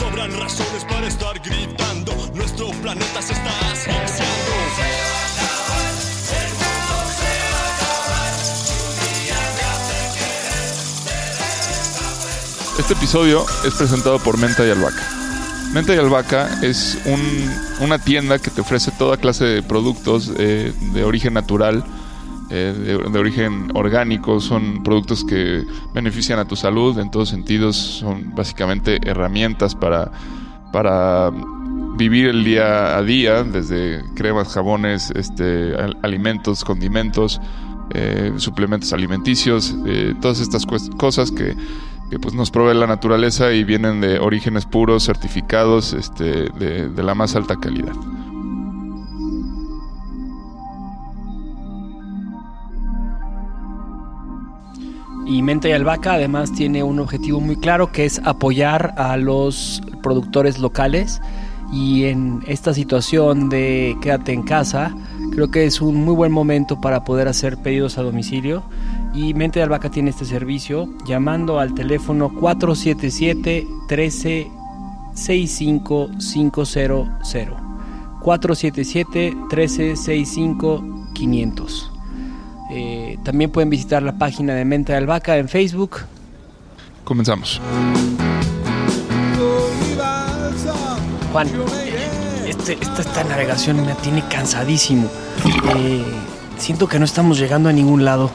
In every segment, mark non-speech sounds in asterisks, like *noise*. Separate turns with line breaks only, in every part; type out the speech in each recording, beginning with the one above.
sobran razones para estar gritando. Nuestro planeta se está asfixiando.
Este episodio es presentado por Menta y Albahaca. Menta y Albahaca es un- una tienda que te ofrece toda clase de productos eh, de origen natural, eh, de, origen orgánico. Son productos que benefician a tu salud en todos sentidos. Son básicamente herramientas para, para vivir el día a día, desde cremas, jabones, este, al- alimentos, condimentos, eh, suplementos alimenticios, eh, todas estas cosas que que pues nos provee la naturaleza y vienen de orígenes puros, certificados, este, de, de la más alta calidad.
Y Menta y Albahaca además tiene un objetivo muy claro que es apoyar a los productores locales. Y en esta situación de quédate en casa creo que es un muy buen momento para poder hacer pedidos a domicilio. Y Menta y Albahaca tiene este servicio llamando al teléfono 477 13 65 500 477 13 65 500 eh, también pueden visitar la página de Menta de Albahaca en Facebook.
Comenzamos.
Juan, este, esta, esta navegación me tiene cansadísimo. Eh, siento que no estamos llegando a ningún lado.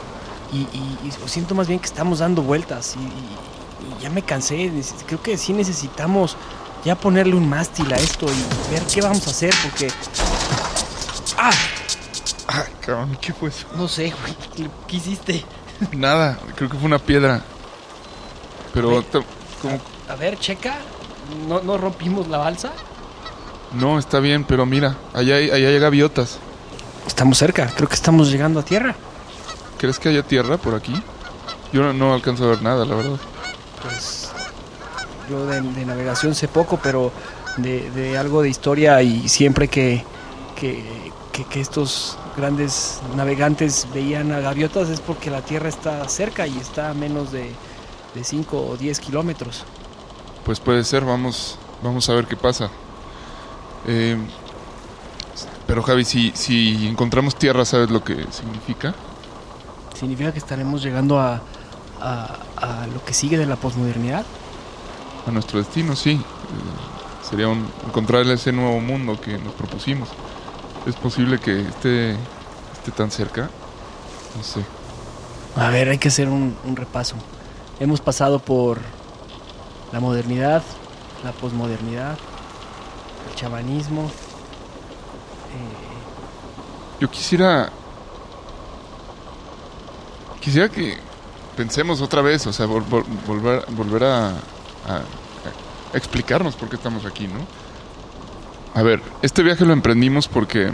Y, y- y siento más bien que estamos dando vueltas. Y, y- ya me cansé. Creo que sí necesitamos ya ponerle un mástil a esto y ver qué vamos a hacer porque... ¡Ah!
Ah, cabrón, ¿qué fue eso?
No sé, güey. ¿Qué- ¿Qué hiciste?
Nada, creo que fue una piedra. Pero,
Ve.
te- como-
A ver, checa. ¿No, no rompimos la balsa?
no, está bien, pero mira, allá hay, allá hay gaviotas.
Estamos cerca, creo que estamos llegando a tierra.
¿Crees que haya tierra por aquí? Yo no, no alcanzo a ver nada, la verdad.
Pues yo de, de navegación sé poco, pero de, de algo de historia y siempre que, que, que- que estos grandes navegantes veían a gaviotas es porque la tierra está cerca y está a menos de 5 o 10 kilómetros.
Pues puede ser, vamos, vamos a ver qué pasa. Eh, pero Javi, si, si encontramos tierra, ¿sabes lo que significa?
¿Significa que estaremos llegando a, a- a lo que sigue de la posmodernidad?
A nuestro destino, sí. Eh, sería un- encontrar ese nuevo mundo que nos propusimos. ¿Es posible que esté, esté tan cerca? No sé.
A ver, hay que hacer un, un repaso. Hemos pasado por la modernidad, la posmodernidad, el chamanismo. eh,
Yo quisiera... Quisiera que pensemos otra vez, o sea, vol- vol- volver, volver a, a- a explicarnos por qué estamos aquí, ¿no? A ver, este viaje lo emprendimos porque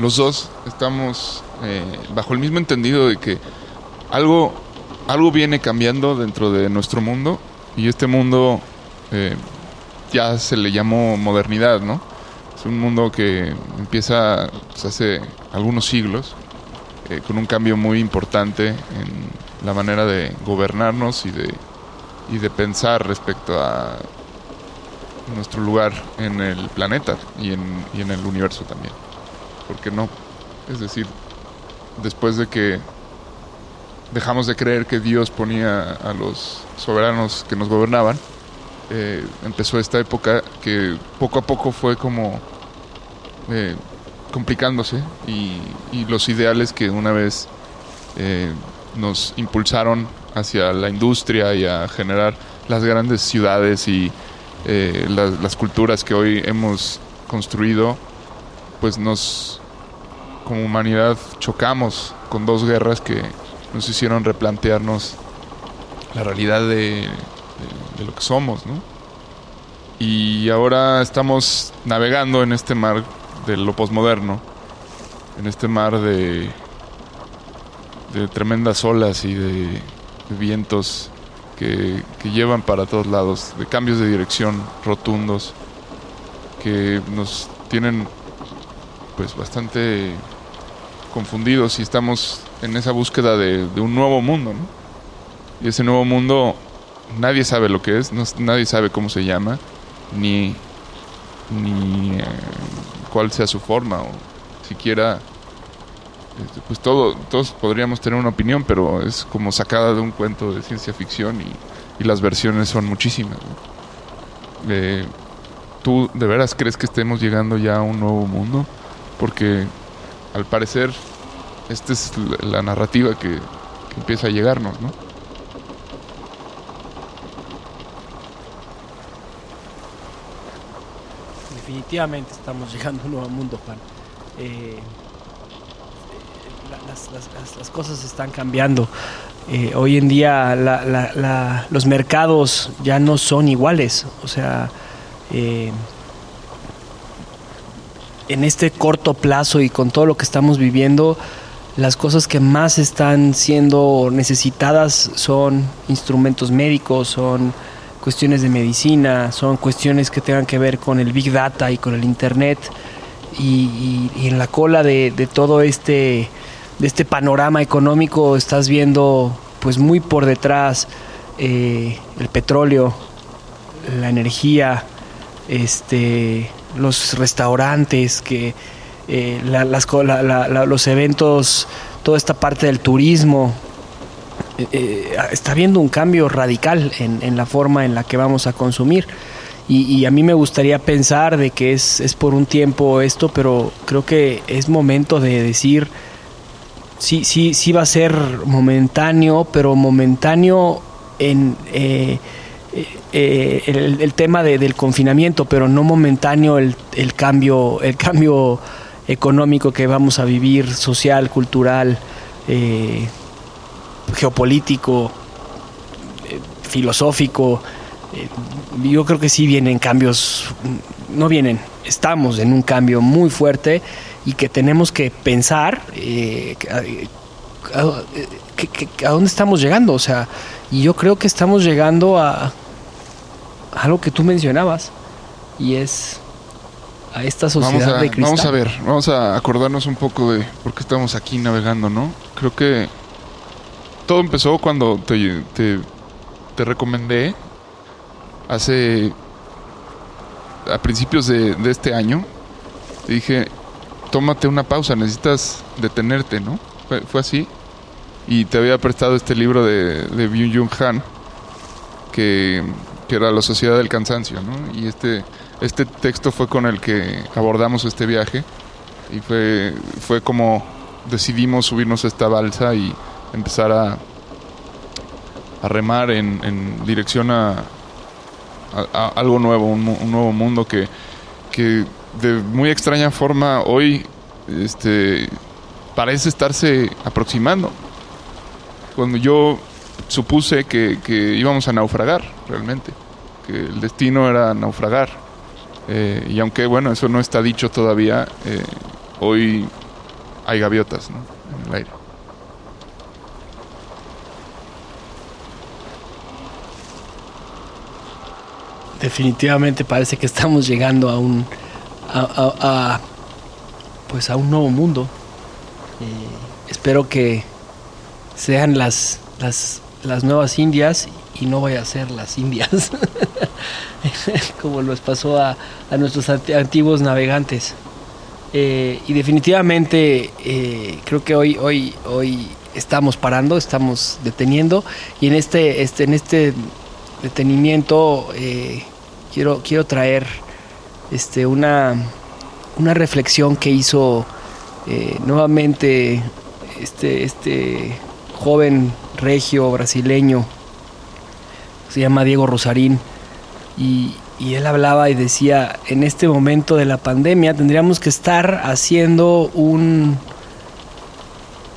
los dos estamos eh, bajo el mismo entendido de que algo, algo viene cambiando dentro de nuestro mundo y este mundo eh, ya se le llamó modernidad, ¿no? Es un mundo que empieza pues, hace algunos siglos eh, con un cambio muy importante en la manera de gobernarnos y de, y de pensar respecto a nuestro lugar en el planeta y en, y en el universo también. ¿Por qué no? Es decir, después de que dejamos de creer que Dios ponía a los soberanos que nos gobernaban, eh, empezó esta época que poco a poco fue como eh, complicándose y, los ideales que una vez eh, nos impulsaron hacia la industria y a generar las grandes ciudades y eh, las, culturas que hoy hemos construido, pues nos, como humanidad, chocamos con dos guerras que nos hicieron replantearnos la realidad de, lo que somos, ¿no? Y ahora estamos navegando en este mar de lo posmoderno, en este mar de, de tremendas olas y de vientos que, llevan para todos lados, de cambios de dirección rotundos que nos tienen pues bastante confundidos y estamos en esa búsqueda de, un nuevo mundo, ¿no? Y ese nuevo mundo nadie sabe lo que es, nadie sabe cómo se llama, ni, ni eh, cuál sea su forma, o siquiera, pues todo, todos podríamos tener una opinión, pero es como sacada de un cuento de ciencia ficción y, las versiones son muchísimas. ¿Tú de veras crees que estemos llegando ya a un nuevo mundo? Porque al parecer esta es la, narrativa que, que empieza a llegarnos, ¿no?
definitivamente estamos llegando a un nuevo mundo, Juan. Eh, las, cosas están cambiando. Eh, hoy en día los mercados ya no son iguales. O sea, eh, en este corto plazo y con todo lo que estamos viviendo, las cosas que más están siendo necesitadas son instrumentos médicos, son cuestiones de medicina, son cuestiones que tengan que ver con el Big Data y con el Internet. Y, en la cola de, todo este, de este panorama económico estás viendo pues muy por detrás eh, el petróleo, la energía, este, los restaurantes, que eh, las, los eventos, toda esta parte del turismo, eh, está habiendo un cambio radical en, la forma en la que vamos a consumir. Y, a mí me gustaría pensar de que es, es, por un tiempo esto, pero creo que es momento de decir, sí, sí, sí va a ser momentáneo, pero momentáneo en eh, el, tema del confinamiento, pero no momentáneo el, el, cambio, el cambio económico que vamos a vivir, social, cultural. Eh, geopolítico, eh, filosófico. Eh, yo creo que sí vienen cambios, no vienen, estamos en un cambio muy fuerte y que tenemos que pensar eh, a, dónde estamos llegando. O sea, y yo creo que estamos llegando a, algo que tú mencionabas y es a esta sociedad de cristal.
Vamos a ver, vamos a acordarnos un poco de por qué estamos aquí navegando, ¿no? Creo que todo empezó cuando te, te, recomendé hace a principios de, este año. Te dije, tómate una pausa, necesitas detenerte, ¿no? Fue, así. Y te había prestado este libro de, de Byung-Jung Han, que, que, era La Sociedad del Cansancio, ¿no? Y este, este texto fue con el que abordamos este viaje. Y fue, fue como decidimos subirnos a esta balsa y empezar a, a remar en, dirección a, algo nuevo, un, nuevo mundo que, que de muy extraña forma hoy este, parece estarse aproximando. Cuando yo supuse que, íbamos a naufragar realmente, que el destino era naufragar. Eh, y aunque bueno, eso no está dicho todavía, eh, hoy hay gaviotas en el aire.
definitivamente parece que estamos llegando a un a, pues a un nuevo mundo. Eh, espero que sean las, las, las nuevas indias y no vaya a ser las indias *laughs* como nos pasó a, a nuestros antiguos navegantes. Eh, y definitivamente eh, creo que hoy hoy hoy estamos parando estamos deteniendo. Y en este este en este detenimiento quiero, quiero traer este, una, una reflexión que hizo eh, nuevamente este, este joven regio brasileño, se llama Diego Rosarín, y, y él hablaba y decía, en este momento de la pandemia tendríamos que estar haciendo un,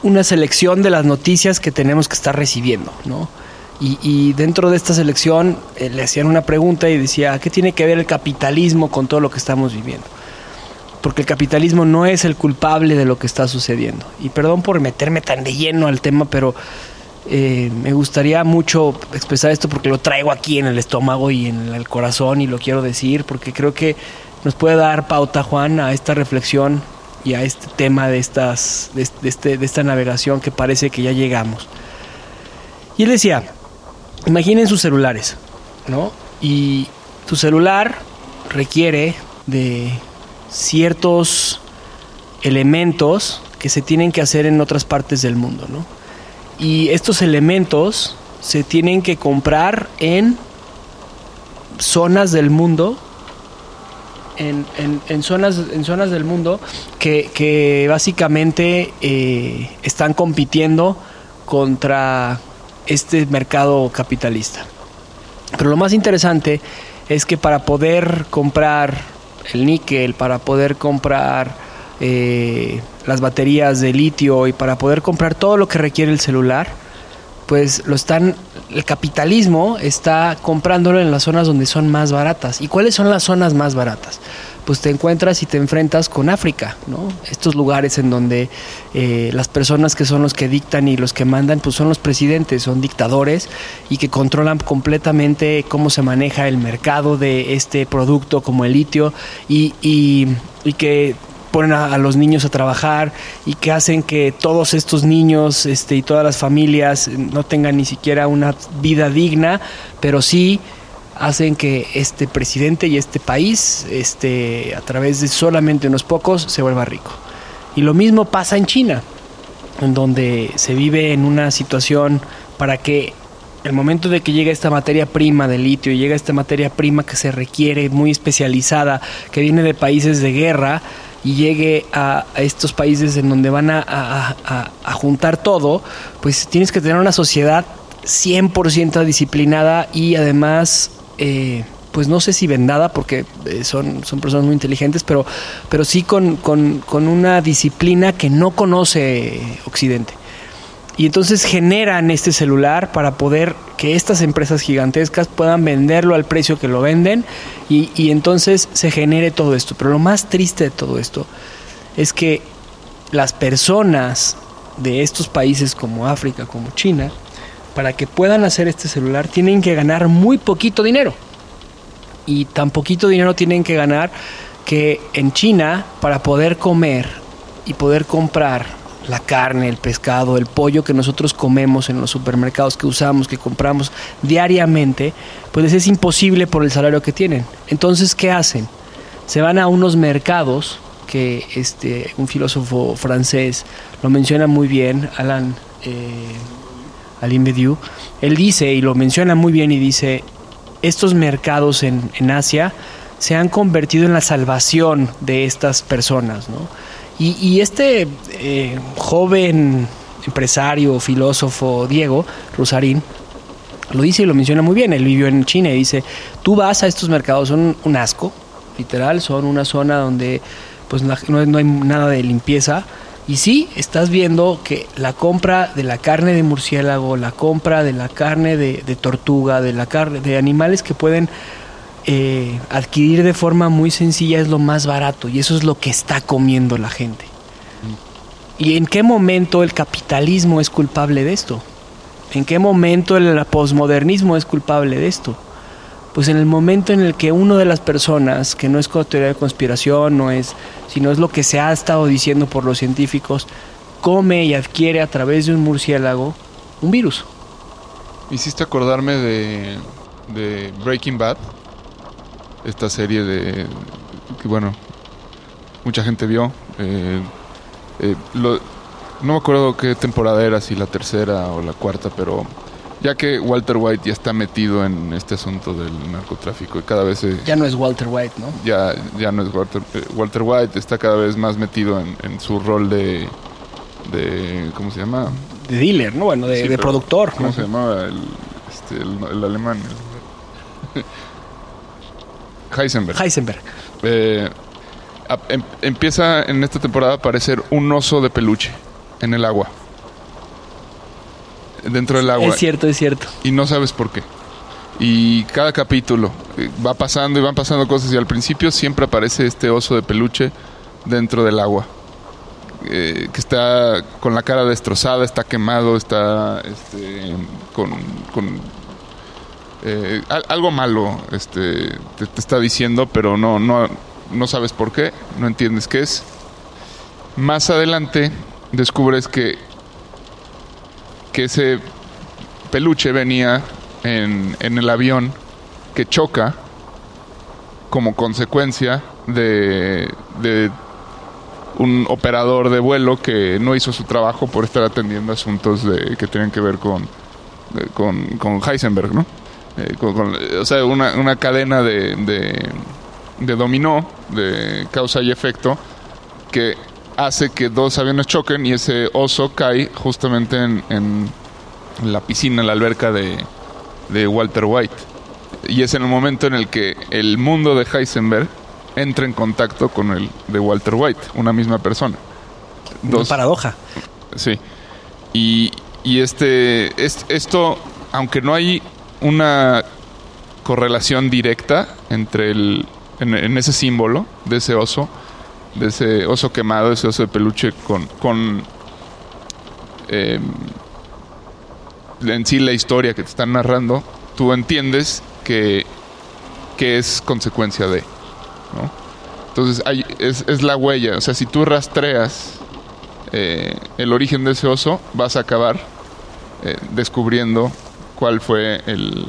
una selección de las noticias que tenemos que estar recibiendo, ¿no? Y, dentro de esta selección eh, le hacían una pregunta y decía, ¿qué tiene que ver el capitalismo con todo lo que estamos viviendo? Porque el capitalismo no es el culpable de lo que está sucediendo. Y perdón por meterme tan de lleno al tema, pero eh, me gustaría mucho expresar esto porque lo traigo aquí en el estómago y en el corazón y lo quiero decir porque creo que nos puede dar pauta, Juan, a esta reflexión y a este tema de, estas, este, de esta navegación que parece que ya llegamos. Y él decía, imaginen sus celulares, ¿no? Y tu celular requiere de ciertos elementos que se tienen que hacer en otras partes del mundo, ¿no? Y estos elementos se tienen que comprar en zonas del mundo, en, en- zonas, en zonas del mundo que, que básicamente eh, están compitiendo contra este mercado capitalista. Pero lo más interesante es que para poder comprar el níquel, para poder comprar eh, las baterías de litio y para poder comprar todo lo que requiere el celular, pues lo están, el capitalismo está comprándolo en las zonas donde son más baratas. ¿Y cuáles son las zonas más baratas? Pues te encuentras y te enfrentas con África, ¿no? Estos lugares en donde eh, las personas que son los que dictan y los que mandan, pues son los presidentes, son dictadores y que controlan completamente cómo se maneja el mercado de este producto como el litio y, y, que ponen a, a los niños a trabajar y que hacen que todos estos niños este, y todas las familias no tengan ni siquiera una vida digna, pero sí hacen que este presidente y este país, este, a través de solamente unos pocos, se vuelva rico. Y lo mismo pasa en China, en donde se vive en una situación para que el momento de que llega esta materia prima de litio llega esta materia prima que se requiere muy especializada, que viene de países de guerra y llegue a, estos países en donde van a- a juntar todo, pues tienes que tener una sociedad 100% disciplinada y además, eh, pues no sé si vendada, porque eh, son, son personas muy inteligentes, pero, pero sí con, con- con una disciplina que no conoce Occidente. Y entonces generan este celular para poder que estas empresas gigantescas puedan venderlo al precio que lo venden y, y entonces se genere todo esto. Pero lo más triste de todo esto es que las personas de estos países como África, como China, para que puedan hacer este celular tienen que ganar muy poquito dinero. Y tan poquito dinero tienen que ganar que en China, para poder comer y poder comprar la carne, el pescado, el pollo que nosotros comemos en los supermercados, que usamos, que compramos diariamente, pues es imposible por el salario que tienen. Entonces, ¿qué hacen? Se van a unos mercados que este, un filósofo francés lo menciona muy bien, Alan eh, Alain Badiou, él dice, y lo menciona muy bien, y dice, estos mercados en, en Asia se han convertido en la salvación de estas personas, ¿no? Y, este eh, joven empresario, filósofo, Diego Rosarín, lo dice y lo menciona muy bien. Él vivió en China y dice, tú vas a estos mercados, son un asco, literal, son una zona donde pues no, no hay nada de limpieza. Y sí, estás viendo que la compra de la carne de murciélago, la compra de la carne de, tortuga, de la carne de animales que pueden eh, adquirir de forma muy sencilla es lo más barato y eso es lo que está comiendo la gente. ¿Y en qué momento el capitalismo es culpable de esto? ¿En qué momento el posmodernismo es culpable de esto? Pues en el momento en el que una de las personas, que no es teoría de conspiración, no es, sino es lo que se ha estado diciendo por los científicos, come y adquiere a través de un murciélago un virus.
Hiciste acordarme de, de Breaking Bad, esta serie de que bueno, mucha gente vio. eh, eh, no me acuerdo qué temporada era, si la tercera o la cuarta, pero ya que Walter White ya está metido en este asunto del narcotráfico y cada vez se-
Ya no es Walter White, ¿no?
ya, ya no es Walter, eh, Walter White, está cada vez más metido en, en su rol de, de, ¿cómo se llama?
De dealer, ¿no? Bueno, de,
Sí,
de
pero
productor.
¿Cómo
¿no?
se llamaba el, este, el, el alemán? *laughs* Heisenberg.
Heisenberg.
Eh, em- empieza en esta temporada a aparecer un oso de peluche en el agua. Dentro del agua.
Es cierto, es cierto.
y no sabes por qué. Y cada capítulo eh, va pasando y van pasando cosas y al principio siempre aparece este oso de peluche dentro del agua. Eh, que está con la cara destrozada, está quemado, está este, con, con, eh, al- algo malo este, te, te está diciendo, pero no, no, no sabes por qué, no entiendes qué es. Más adelante descubres que, que ese peluche venía en, en el avión que choca como consecuencia de, de un operador de vuelo que no hizo su trabajo por estar atendiendo asuntos de, que tienen que ver con, con, con Heisenberg, ¿no? Eh, o sea, una, una cadena de, de, de dominó, de causa y efecto, que hace que dos aviones choquen y ese oso cae justamente en, en la piscina, en la alberca de, de Walter White. Y es en el momento en el que el mundo de Heisenberg entra en contacto con el de Walter White, una misma persona.
Una paradoja.
Sí. Y, y este, es- esto, aunque no hay una correlación directa entre el, en, en ese símbolo de ese oso, de ese oso quemado, ese oso de peluche con, con eh, en sí la historia que te están narrando, tú entiendes que, que es consecuencia de, ¿no? Entonces es, es la huella, o sea, si tú rastreas eh, el origen de ese oso, vas a acabar eh, descubriendo cuál fue el-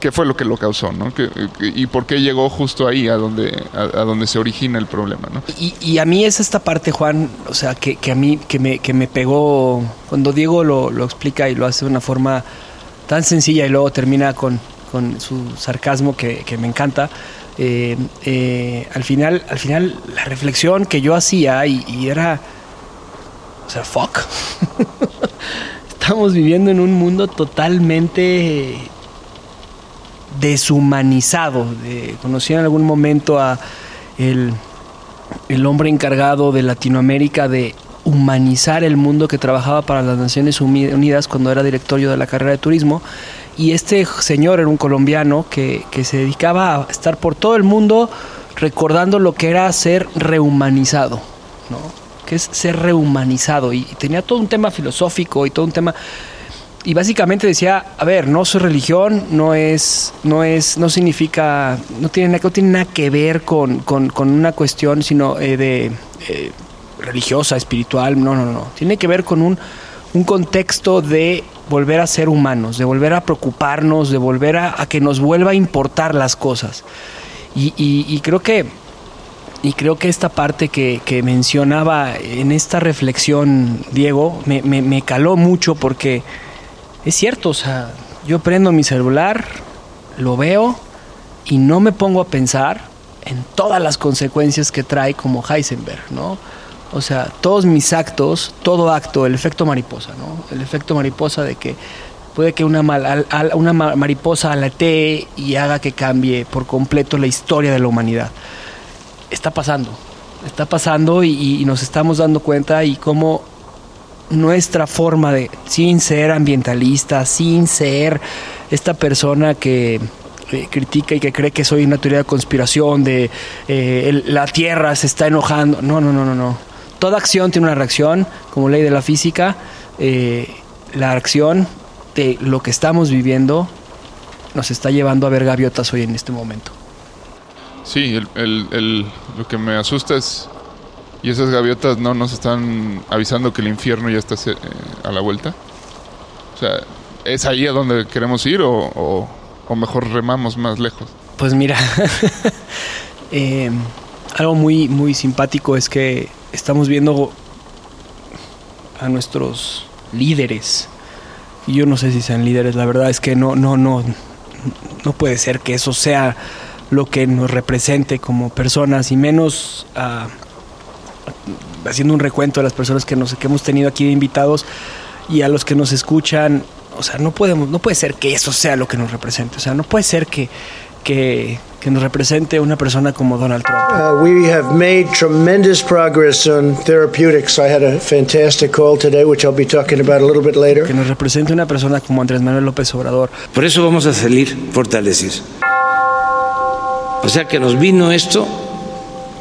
qué fue lo que lo causó, ¿no? Y por qué llegó justo ahí a donde a, donde se origina el problema, ¿no?
Y, a mí es esta parte, Juan, o sea, que, que a mí, que me, que me pegó, cuando Diego lo, lo explica y lo hace de una forma tan sencilla y luego termina con, con su sarcasmo que, que me encanta. eh, eh, al final, al final, la reflexión que yo hacía y era, o sea, fuck. *laughs* Estamos viviendo en un mundo totalmente deshumanizado. De- conocí en algún momento a el, el hombre encargado de Latinoamérica de humanizar el mundo que trabajaba para las Naciones Uni- Unidas cuando era directorio de la carrera de turismo. Y este señor era un colombiano que, que se dedicaba a estar por todo el mundo recordando lo que era ser rehumanizado, ¿no? Que es ser rehumanizado. Y tenía todo un tema filosófico y todo un tema y básicamente decía, a ver, no soy religión, no es, no es, no significa, no tiene, no tiene nada que ver con, con- con una cuestión sino eh, de eh, religiosa, espiritual, no, no, no, tiene que ver con un, un contexto de volver a ser humanos, de volver a preocuparnos, de volver a, a que nos vuelva a importar las cosas. Y, y- y creo que y creo que esta parte que, que mencionaba en esta reflexión, Diego, me, me- me caló mucho porque es cierto, o sea, yo prendo mi celular, lo veo y no me pongo a pensar en todas las consecuencias que trae como Heisenberg, ¿no? O sea, todos mis actos, todo acto, el efecto mariposa, ¿no? El efecto mariposa de que puede que una, mal- al- al- una ma- mariposa alatee y haga que cambie por completo la historia de la humanidad está pasando. Está pasando y, y nos estamos dando cuenta y cómo nuestra forma de, sin ser ambientalista, sin ser esta persona que eh, critica y que cree que soy una teoría de conspiración, de eh, la Tierra se está enojando. No, no, no, no, no. Toda acción tiene una reacción, como ley de la física. eh, la acción de lo que estamos viviendo nos está llevando a ver gaviotas hoy en este momento.
Sí, el, el- el- lo que me asusta es. Y esas gaviotas no nos están avisando que el infierno ya está eh, a la vuelta. O sea, ¿es ahí a donde queremos ir o, o- mejor remamos más lejos?
Pues mira, *laughs* eh, algo muy, muy simpático es que estamos viendo a nuestros líderes. Y yo no sé si sean líderes, la verdad es que no, no, no, no puede ser que eso sea lo que nos represente como personas y menos ah, haciendo un recuento de las personas que, nos, que hemos tenido aquí de invitados y a los que nos escuchan. O sea, no podemos, no puede ser que eso sea lo que nos represente. O sea, no puede ser que, que, que nos represente una persona como Donald Trump.
Uh, we have made tremendous progress on therapeutics. I had a fantastic call today, which I'll be talking about a little bit later.
Que nos represente una persona como Andrés Manuel López Obrador.
Por eso vamos a salir fortalecidos. O sea que nos vino esto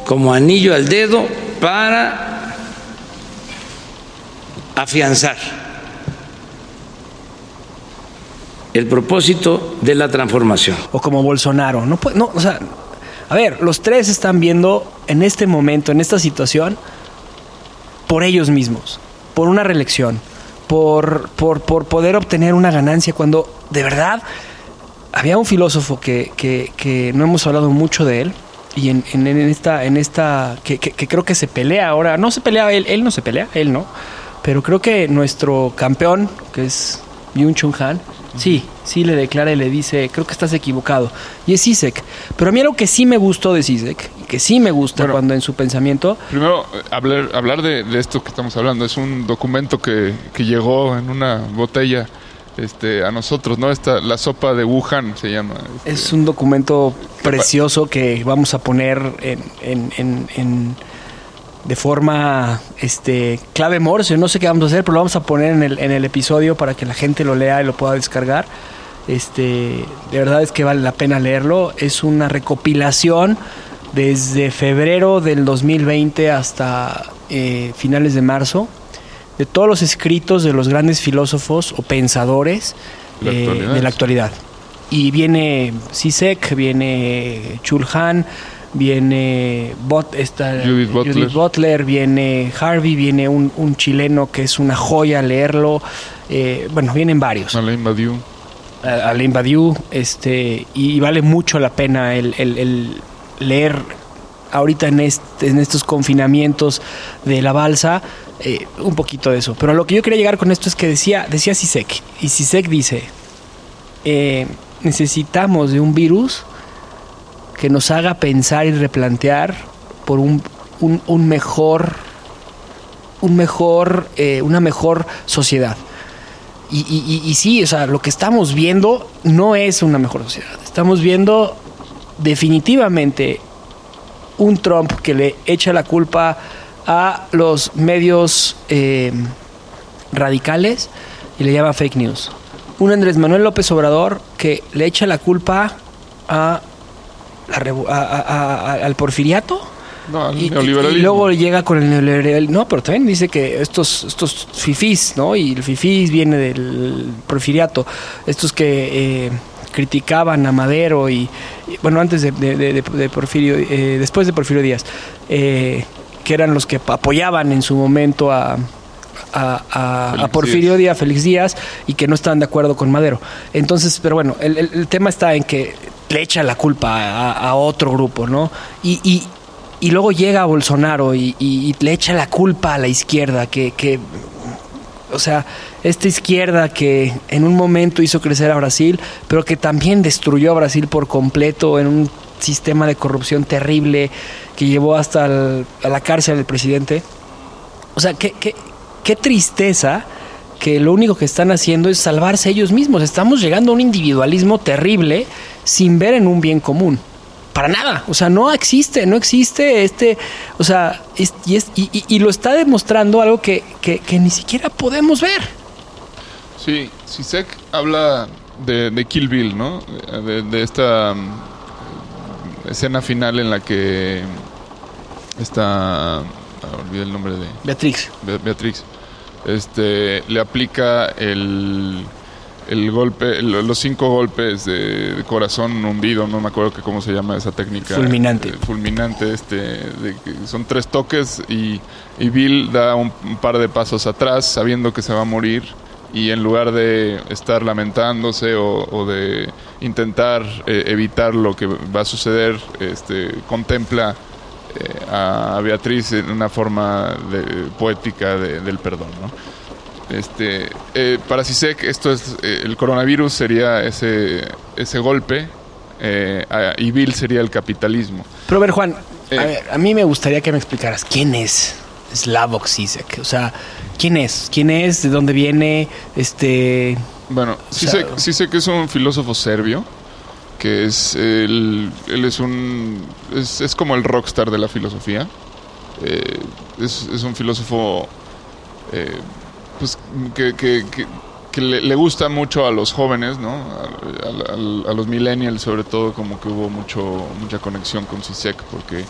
como anillo al dedo para afianzar el propósito de la transformación.
o como Bolsonaro. No, puede- no, o sea, a ver, los tres están viendo en este momento, en esta situación, por ellos mismos, por una reelección, por, por, por poder obtener una ganancia cuando de verdad había un filósofo que, que, que no hemos hablado mucho de él y en, en, en esta, en esta que, que- que creo que se pelea ahora, no se pelea él, él no se pelea, él no, pero creo que nuestro campeón, que es Byung Chun Han, sí, sí le declara y le dice, creo que estás equivocado, y es Sisek, pero a mí algo que sí me gustó de Sisek, y que sí me gusta
Bueno.
cuando en su pensamiento,
Primero, eh, hablar, hablar de, de esto que estamos hablando. Es un documento que, que llegó en una botella este, a nosotros, ¿no? Esta, la sopa de Wuhan se llama. este,
Es un documento precioso que vamos a poner en, en- en- en- de forma este, clave Morse. No sé qué vamos a hacer, pero lo vamos a poner en el, en el episodio para que la gente lo lea y lo pueda descargar. Este, de verdad es que vale la pena leerlo. Es una recopilación desde febrero del 2020 hasta eh, finales de marzo de todos los escritos de los grandes filósofos o pensadores
De la
eh,
actualidad.
de la actualidad. Y viene Sisek, viene Chulhan, viene Bot, esta,
Judith Butler.
Butler, viene Harvey, viene un, un chileno que es una joya leerlo. eh, bueno, vienen varios.
Alain Badiou.
Alain Badiou, este, y vale mucho la pena el, el- el leer ahorita en, estos confinamientos de la balsa eh, un poquito de eso. Pero lo que yo quería llegar con esto es que decía, decía Sisek, y Sisek dice, eh, necesitamos de un virus que nos haga pensar y replantear por un, un- mejor, un mejor, eh, una mejor sociedad. Y- y sí, o sea, lo que estamos viendo no es una mejor sociedad. Estamos viendo definitivamente un Trump que le echa la culpa a los medios eh, radicales y le llama fake news. Un Andrés Manuel López Obrador que le echa la culpa a a- al porfiriato
No,
y, y luego llega con el neoliberalismo. No, pero también dice que estos, estos fifís, ¿no? Y el fifís viene del porfiriato. Estos que eh, criticaban a Madero y, y, bueno, antes de, de- de- de Porfirio, eh, después de Porfirio Díaz, eh, que eran los que apoyaban en su momento a, a, a- a
Félix
Porfirio
Díaz.
Félix Díaz, y que no estaban de acuerdo con Madero. Entonces, pero bueno, el, el- el tema está en que le echa la culpa a, a otro grupo, ¿no? Y, y, y luego llega Bolsonaro y, y- y le echa la culpa a la izquierda, que, que, o sea, esta izquierda que en un momento hizo crecer a Brasil, pero que también destruyó a Brasil por completo en un sistema de corrupción terrible que llevó hasta a la cárcel del presidente. O sea, qué, qué, qué tristeza que lo único que están haciendo es salvarse ellos mismos. Estamos llegando a un individualismo terrible sin ver en un bien común. Para nada. O sea, no existe, no existe este. O sea, es- y, es- y- y- y lo está demostrando algo que, que- que ni siquiera podemos ver.
Sí, Sisek habla de, de Kill Bill, ¿no? De, de esta mm, escena final en la que esta... ah, olvidé el nombre de...
Beatriz.
Be- Beatriz, este, le aplica el, el golpe, el- los cinco golpes de, corazón hundido, no me acuerdo que cómo se llama esa técnica.
Fulminante.
Eh, fulminante, este, de son tres toques y, y Bill da un, un par de pasos atrás sabiendo que se va a morir y en lugar de estar lamentándose o, o de intentar eh, evitar lo que va a suceder, este, contempla eh, a Beatriz en una forma de- poética de- del perdón, ¿no? Este, eh, para Sisek, esto es eh, el coronavirus sería ese, ese golpe eh, y Bill sería el capitalismo.
Pero a ver, Juan,
Eh.
a, ver, a mí me gustaría que me explicaras quién es Slavoj Zizek. O sea, ¿quién es? ¿Quién es? ¿De dónde viene? Este.
Bueno, Sisek, Sisek es un filósofo serbio que es él, él es un es, es como el rockstar de la filosofía. Eh, es, es un filósofo eh, pues que, que- que- que le, le gusta mucho a los jóvenes, ¿no? A, a- a los millennials sobre todo como que hubo mucho mucha conexión con Sisek porque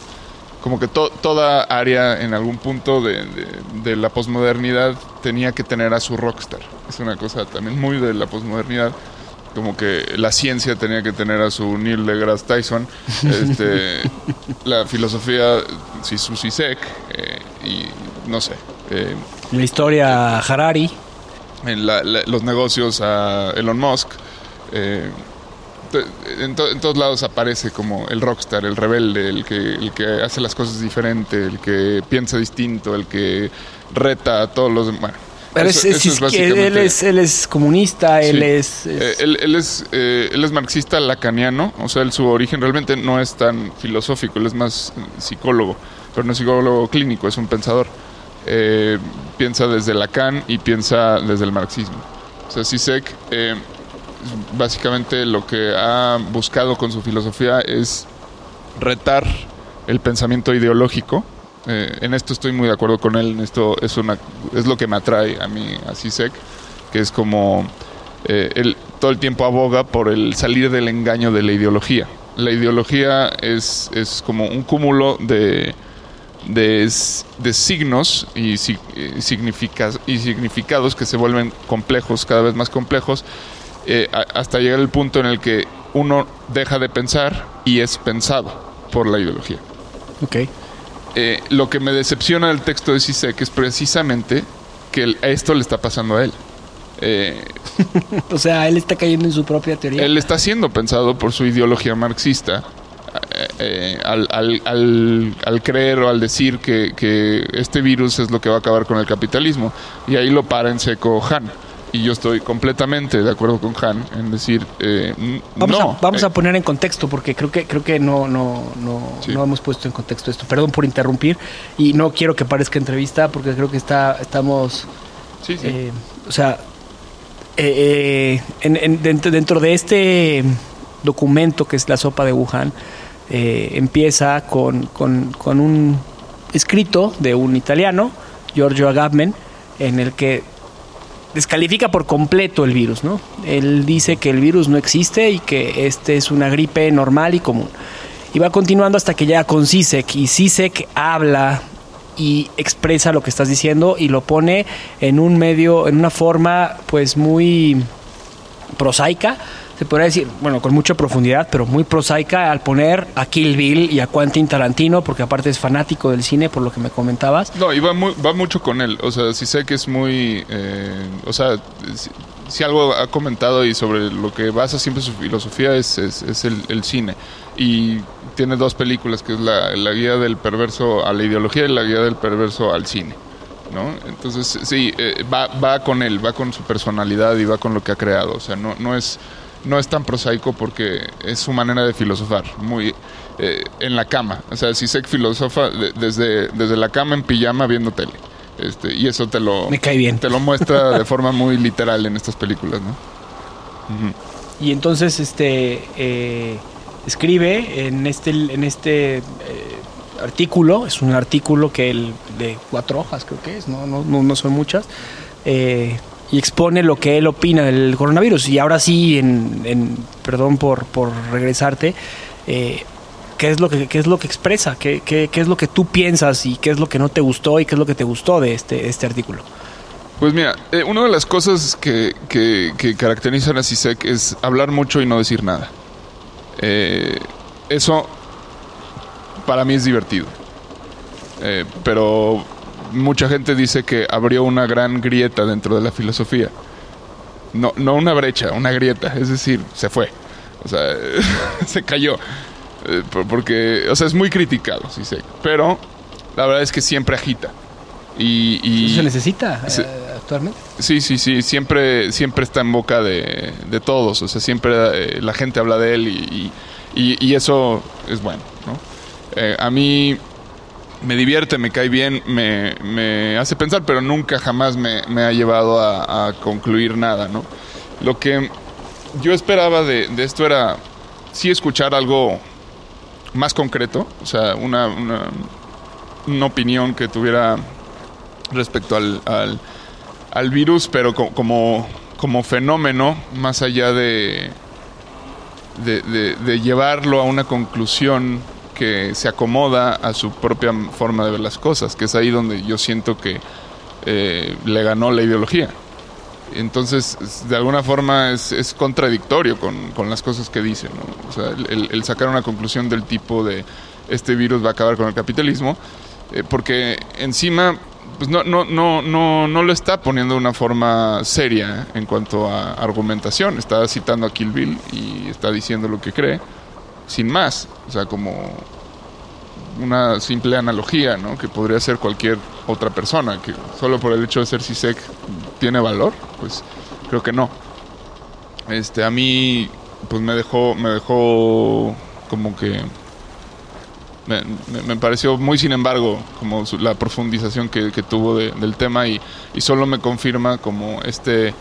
como que to- toda área en algún punto de, de- de la posmodernidad tenía que tener a su rockstar. Es una cosa también muy de la posmodernidad. Como que la ciencia tenía que tener a su Neil deGrasse Tyson. *laughs* Este, la filosofía, sí, su Sisek. eh, y no sé. eh,
La historia Harari.
en la- la- los negocios a Elon Musk. Eh, en, to- en todos lados aparece como el rockstar, el rebelde, el que, el que hace las cosas diferente, el que piensa distinto, el que reta a todos los demás. Bueno,
Pero
eso-
es, es
eso es
él, es, él es comunista, él
Sí.
es... es-
Eh, él, él es, eh, él es marxista lacaniano, o sea, él, su origen realmente no es tan filosófico, él es más psicólogo, pero no es psicólogo clínico, es un pensador. Eh, piensa desde Lacan y piensa desde el marxismo. O sea, Zizek, eh, básicamente lo que ha buscado con su filosofía es retar el pensamiento ideológico. Eh, en esto estoy muy de acuerdo con él, en esto es, una, es lo que me atrae a mí, a Zizek, que es como él todo el tiempo aboga por el salir del engaño de la ideología. La ideología es, es como un cúmulo de, de, de signos y, eh, significa- y significados que se vuelven complejos, cada vez más complejos, eh, hasta llegar al punto en el que uno deja de pensar y es pensado por la ideología.
ok.
Eh, lo que me decepciona del texto de Zizek es precisamente que esto le está pasando a él. Eh, *laughs*
O sea, él está cayendo en su propia teoría.
él está siendo pensado por su ideología marxista eh, eh, al, al- al- al creer o al decir que, que este virus es lo que va a acabar con el capitalismo. Y ahí lo para en seco Han. Y yo estoy completamente de acuerdo con Han en decir, eh,
Vamos,
no.
a, vamos
eh,
a poner en contexto, porque creo que creo que no, no, no,
Sí.
no hemos puesto en contexto esto. Perdón por interrumpir. Y no quiero que parezca entrevista, porque creo que está, estamos
sí, sí.
Eh, o sea, eh, eh, en- en- dentro, dentro de este documento que es la sopa de Wuhan, eh, empieza con, con- un escrito de un italiano, Giorgio Agamben, en el que descalifica por completo el virus, ¿no? Él dice que el virus no existe y que este es una gripe normal y común. Y va continuando hasta que llega con Sisek y Sisek habla y expresa lo que estás diciendo y lo pone en un medio, en una forma pues muy prosaica, se podría decir, bueno, con mucha profundidad, pero muy prosaica al poner a Kill Bill y a Quentin Tarantino, porque aparte es fanático del cine, por lo que me comentabas.
No, y va, muy- va mucho con él. O sea, si sé que es muy. eh, o sea, si, algo ha comentado y sobre lo que basa siempre su filosofía es, es, el cine. Y tiene dos películas, que es la, la guía del perverso a la ideología y la guía del perverso al cine. ¿no? Entonces, sí, eh, va, va con él, va con su personalidad y va con lo que ha creado. O sea, no, no es. No es tan prosaico porque es su manera de filosofar, muy eh, en la cama. O sea, si sé que filosofa de- desde, desde la cama en pijama viendo tele. Este, y eso te lo,
Me cae bien.
te lo muestra de forma muy literal en estas películas, ¿no?
Y entonces este eh, escribe en este en este eh, artículo, es un artículo que el de cuatro hojas creo que es, no, no, no, no son muchas, eh, y expone lo que él opina del coronavirus. Y ahora sí, en, perdón por, por regresarte, eh, ¿qué, es lo que, ¿qué es lo que expresa? ¿Qué, qué, qué es lo que tú piensas y qué es lo que no te gustó y qué es lo que te gustó de este, este artículo?
Pues mira, eh, una de las cosas que, que, caracterizan a Sisek es hablar mucho y no decir nada. Eh, eso para mí es divertido. Eh, pero mucha gente dice que abrió una gran grieta dentro de la filosofía. No, no una brecha, una grieta. Es decir, se fue. O sea, *laughs* se cayó. Eh, por- porque, o sea, es muy criticado, Sisek. Pero la verdad es que siempre agita. Y, y-
¿Eso se necesita
Sí.
eh, actualmente?
Sí, sí, sí, siempre, siempre está en boca de, de todos, o sea, siempre eh, la gente habla de él y, y- y- y eso es bueno, ¿no? Eh, a mí me divierte, me cae bien, me, me hace pensar, pero nunca jamás me, me ha llevado a, a concluir nada, ¿no? Lo que yo esperaba de, de esto era sí escuchar algo más concreto, o sea, una, una, una opinión que tuviera respecto al, al, al virus, pero co- como, como fenómeno, más allá de, de- de llevarlo a una conclusión que se acomoda a su propia forma de ver las cosas, que es ahí donde yo siento que eh, le ganó la ideología. Entonces, es- de alguna forma es, es contradictorio con, con las cosas que dice. ¿no? O sea, el, el sacar una conclusión del tipo de este virus va a acabar con el capitalismo, eh, porque encima pues no, no, no, no, no lo está poniendo de una forma seria en cuanto a argumentación. Está citando a Kill Bill y está diciendo lo que cree, sin más. O sea, como una simple analogía, ¿no? Que podría ser cualquier otra persona, que solo por el hecho de ser CISEC tiene valor, pues creo que no. Este, a mí, pues me dejó, me dejó como que me, pareció muy sin embargo como su- la profundización que, que tuvo de- del tema y, y solo me confirma como este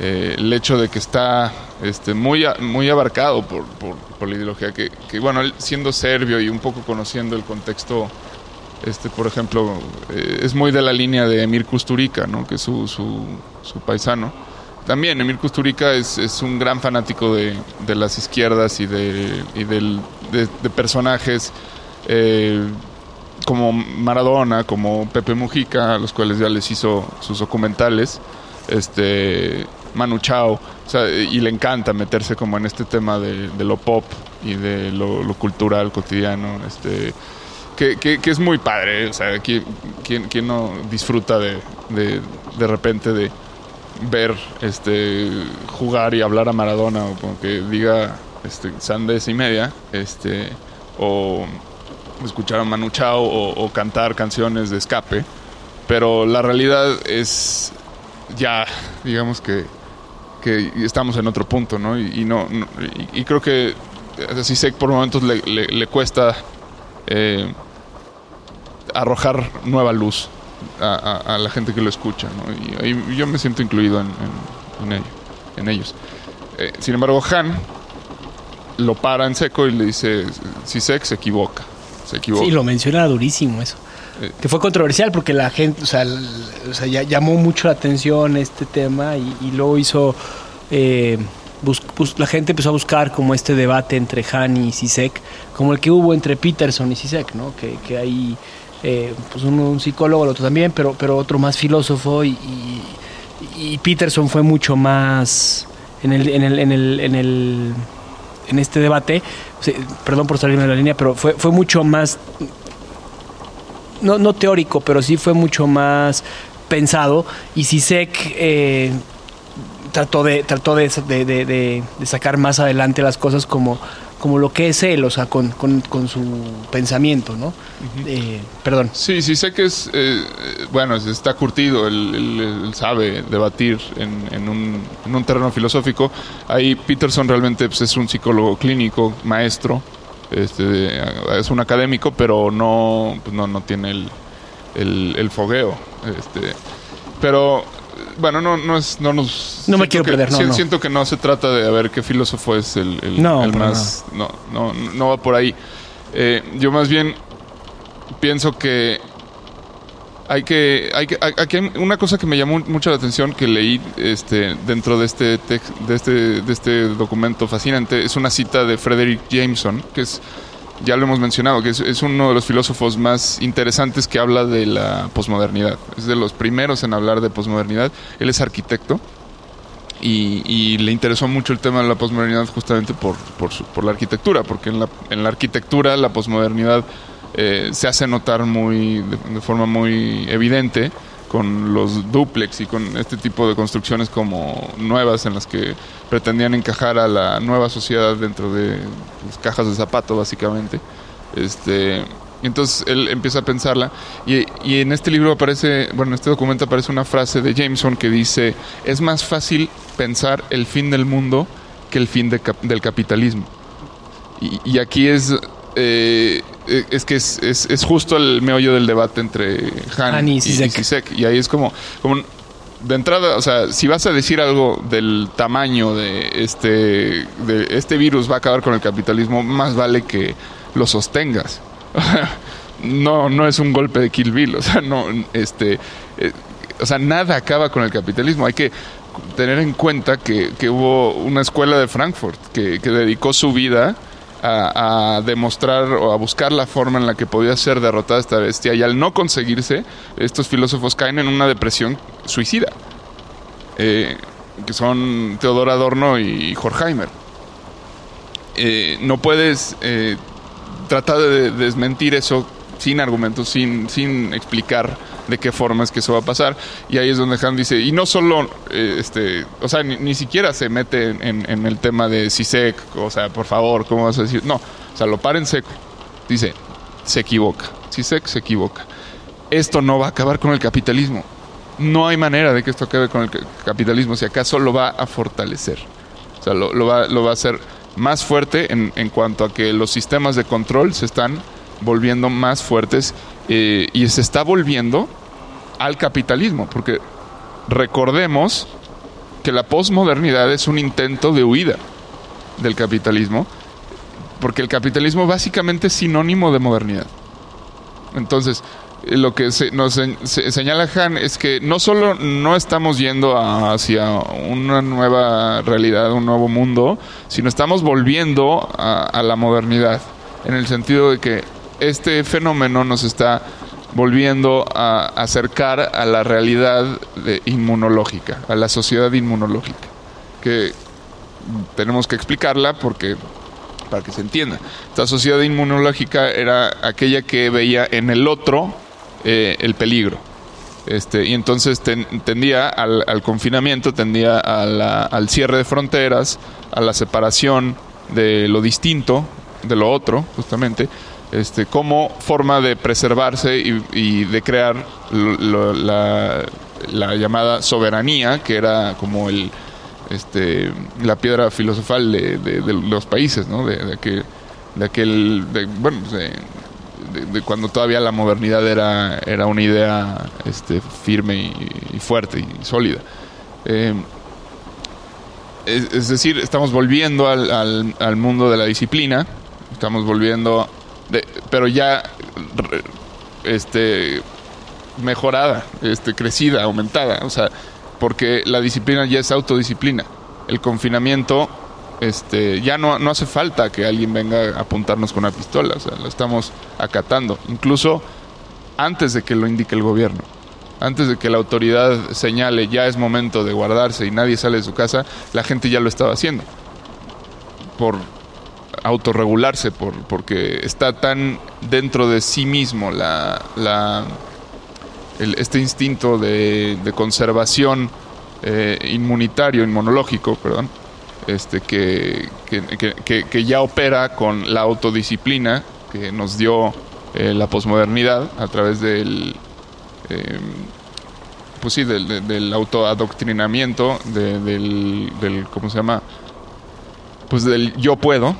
eh, el hecho de que está este, muy, a- muy abarcado por, por, por la ideología que, que, bueno siendo serbio y un poco conociendo el contexto este por ejemplo eh, es muy de la línea de Emir Kusturica ¿no? que es su, su, su paisano también Emir Kusturica es, es un gran fanático de, de las izquierdas y de, y del- de, de personajes eh, como Maradona, como Pepe Mujica, a los cuales ya les hizo sus documentales, este Manu Chao, y le encanta meterse como en este tema de, lo pop y de lo, cultural cotidiano, este que, es muy padre, o sea, ¿quién, quién- quién no disfruta de, de, de repente de ver este jugar y hablar a Maradona o como que diga este sandes y media este o escuchar a Manu Chao o cantar canciones de escape pero la realidad es ya digamos que que estamos en otro punto y, no, y, creo que sé que por momentos le, cuesta eh, arrojar nueva luz a, a- a la gente que lo escucha. Y, yo me siento incluido en, en- en ello- en ellos. Eh, sin embargo, Han lo para en seco y le dice, si Sek se equivoca, se.
Sí, lo menciona durísimo eso.
Eh.
Que fue controversial porque la gente, o sea, el- o sea, ya llamó mucho la atención este tema y, y luego hizo. eh, bus- bus- la gente empezó a buscar como este debate entre Han y Sisek, como el que hubo entre Peterson y Sisek, ¿no? Que, que hay eh, pues uno un psicólogo, el otro también, pero, pero otro más filósofo y, y- y Peterson fue mucho más en el, en el, en el, en el en este debate, perdón por salirme de la línea, pero fue, fue mucho más no, no teórico, pero sí fue mucho más pensado. Y Sisek eh, trató, de, trató de- de- de sacar más adelante las cosas como, como lo que es él, o sea, con, con- con su pensamiento, ¿no? Eh, perdón.
Sí, sí sé que es, eh, eh, bueno, está curtido, él, él- él sabe debatir en, en un, en un terreno filosófico. Ahí Peterson realmente pues, es un psicólogo clínico, maestro, este, es un académico, pero no, pues, no, no tiene el, el, el fogueo. Este, pero, bueno, no, no, es, no nos...
No me quiero
que-
perder, no,
si-
no.
Siento que no se trata de a ver qué filósofo es el, el-
No,
el
para
más... No, no, no va por ahí. Eh, yo más bien pienso que hay que, hay que, aquí hay una cosa que me llamó mucho la atención que leí este, dentro de este, tex- de este, de este documento fascinante es una cita de Frederick Jameson, que es, ya lo hemos mencionado, que es, es uno de los filósofos más interesantes que habla de la posmodernidad. Es de los primeros en hablar de posmodernidad. Él es arquitecto y, le interesó mucho el tema de la posmodernidad justamente por, por, su- por la arquitectura, porque en la, en la arquitectura la posmodernidad eh, se hace notar muy de forma muy evidente con los duplex y con este tipo de construcciones como nuevas en las que pretendían encajar a la nueva sociedad dentro de las cajas de zapato básicamente. Este entonces él empieza a pensarla. Y, y en este libro aparece bueno en este documento aparece una frase de Jameson que dice es más fácil pensar el fin del mundo que el fin de cap- del capitalismo y, aquí es eh, es que es, es, es justo el meollo del debate entre Han,
Han y
y,
Zizek.
y Zizek. Y ahí es como, como de entrada, o sea, si vas a decir algo del tamaño de este, de este virus va a acabar con el capitalismo, más vale que lo sostengas. *laughs* no, no es un golpe de Kill Bill, o sea, no, este, eh, o sea, nada acaba con el capitalismo. Hay que tener en cuenta que, que hubo una escuela de Frankfurt que, que dedicó su vida a, demostrar o a buscar la forma en la que podía ser derrotada esta bestia y al no conseguirse, estos filósofos caen en una depresión suicida, eh, que son Teodor Adorno y Horkheimer. Eh, no puedes eh, tratar de desmentir eso sin argumentos, sin, sin explicar de qué forma es que eso va a pasar. Y ahí es donde Han dice, y no solo, eh, este, o sea, ni, ni siquiera se mete en, en- el tema de CISEC, o sea, por favor, ¿cómo vas a decir? No, o sea, lo para en seco. Dice, se equivoca. CISEC se equivoca. Esto no va a acabar con el capitalismo. No hay manera de que esto acabe con el ca- capitalismo, si acaso lo va a fortalecer. O sea, lo, lo va, lo va a hacer más fuerte en, en cuanto a que los sistemas de control se están volviendo más fuertes eh, y se está volviendo al capitalismo, porque recordemos que la posmodernidad es un intento de huida del capitalismo, porque el capitalismo básicamente es sinónimo de modernidad. Entonces, eh, lo que se- nos se- se- señala Han es que no solo no estamos yendo a- hacia una nueva realidad, un nuevo mundo, sino estamos volviendo a la modernidad, en el sentido de que este fenómeno nos está volviendo a acercar a la realidad de- inmunológica, a la sociedad inmunológica, que tenemos que explicarla porque para que se entienda. Esta sociedad inmunológica era aquella que veía en el otro eh, el peligro. Este, y entonces ten- tendía al, al confinamiento, tendía al cierre de fronteras, a la separación de lo distinto, de lo otro, justamente, este, como forma de preservarse y, de crear la, la llamada soberanía, que era como el, este, la piedra filosofal de, los países, ¿no? De, de aquel, bueno, de, cuando todavía la modernidad era, era una idea este, firme y, fuerte y sólida. Eh, es, decir, estamos volviendo al- al mundo de la disciplina, estamos volviendo, de- pero ya este, mejorada, este, crecida, aumentada, o sea, porque la disciplina ya es autodisciplina. El confinamiento, este, ya no, no hace falta que alguien venga a apuntarnos con una pistola, o sea, lo estamos acatando, incluso antes de que lo indique el gobierno. Antes de que la autoridad señale ya es momento de guardarse y nadie sale de su casa, la gente ya lo estaba haciendo. Por autorregularse, por, porque está tan dentro de sí mismo la, la, este instinto de, de conservación eh, inmunitario, inmunológico, perdón, este, que, que, que- ya opera con la autodisciplina que nos dio eh, la posmodernidad a través del, eh, pues sí, del, del- autoadoctrinamiento, de- del, del, ¿cómo se llama? Pues del yo puedo,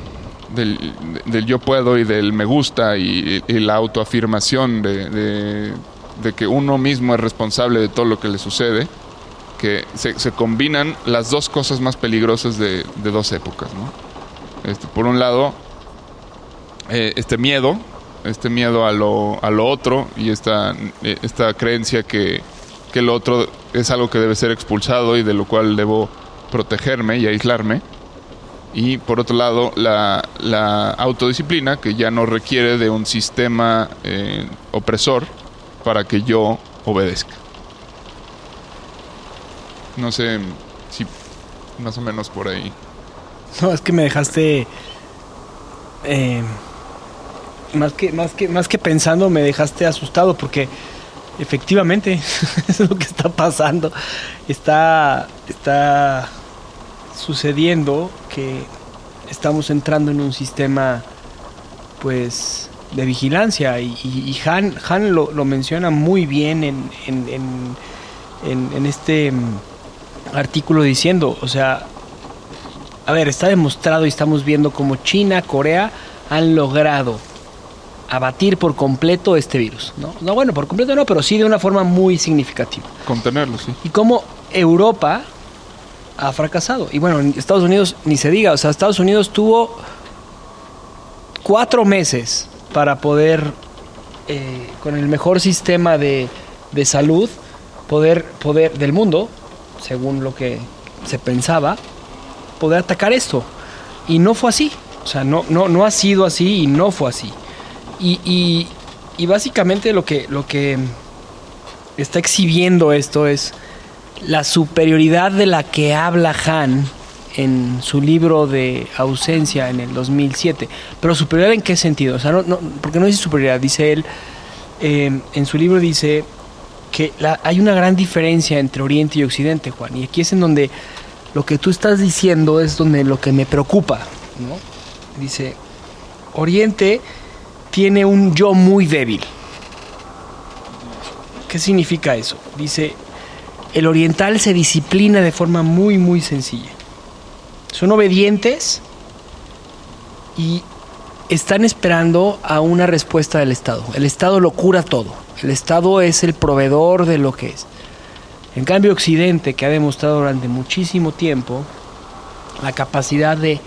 del, yo puedo y del me gusta y, la autoafirmación de, que uno mismo es responsable de todo lo que le sucede, que se, combinan las dos cosas más peligrosas de, dos épocas. Este, por un lado, eh, este miedo, este miedo a lo, a lo otro y esta, eh, esta creencia que, que lo otro es algo que debe ser expulsado y de lo cual debo protegerme y aislarme. Y por otro lado, la, la autodisciplina, que ya no requiere de un sistema eh, opresor para que yo obedezca. No sé si más o menos por ahí.
No, es que me dejaste. eh, más, que, más, que, más que pensando, me dejaste asustado porque efectivamente *laughs* es lo que está pasando. Está, está sucediendo que estamos entrando en un sistema pues de vigilancia y, Han, Han lo, lo menciona muy bien en, en, en- en- en este mm, artículo diciendo, o sea, a ver, está demostrado y estamos viendo como China, Corea han logrado abatir por completo este virus. ¿no? no, bueno, por completo no, pero sí de una forma muy significativa.
Contenerlo, sí.
Y cómo Europa ha fracasado. Y bueno, en Estados Unidos ni se diga, o sea, Estados Unidos tuvo cuatro meses para poder, eh, con el mejor sistema de, de salud, poder, poder del mundo, según lo que se pensaba, poder atacar esto. Y no fue así. O sea, no, no, no ha sido así y no fue así. Y, y- y básicamente lo que, lo que está exhibiendo esto es la superioridad de la que habla Han en su libro de ausencia en el 2007. Pero superioridad en qué sentido? O sea, no, no- porque no dice superioridad, dice él, eh, en su libro dice, que hay una gran diferencia entre Oriente y Occidente, Juan. Y aquí es en donde lo que tú estás diciendo es donde lo que me preocupa, ¿no? Dice, Oriente tiene un yo muy débil. ¿Qué significa eso? Dice, el oriental se disciplina de forma muy, muy sencilla. Son obedientes y están esperando a una respuesta del Estado. El Estado lo cura todo. El Estado es el proveedor de lo que es. En cambio, Occidente, que ha demostrado durante muchísimo tiempo la capacidad de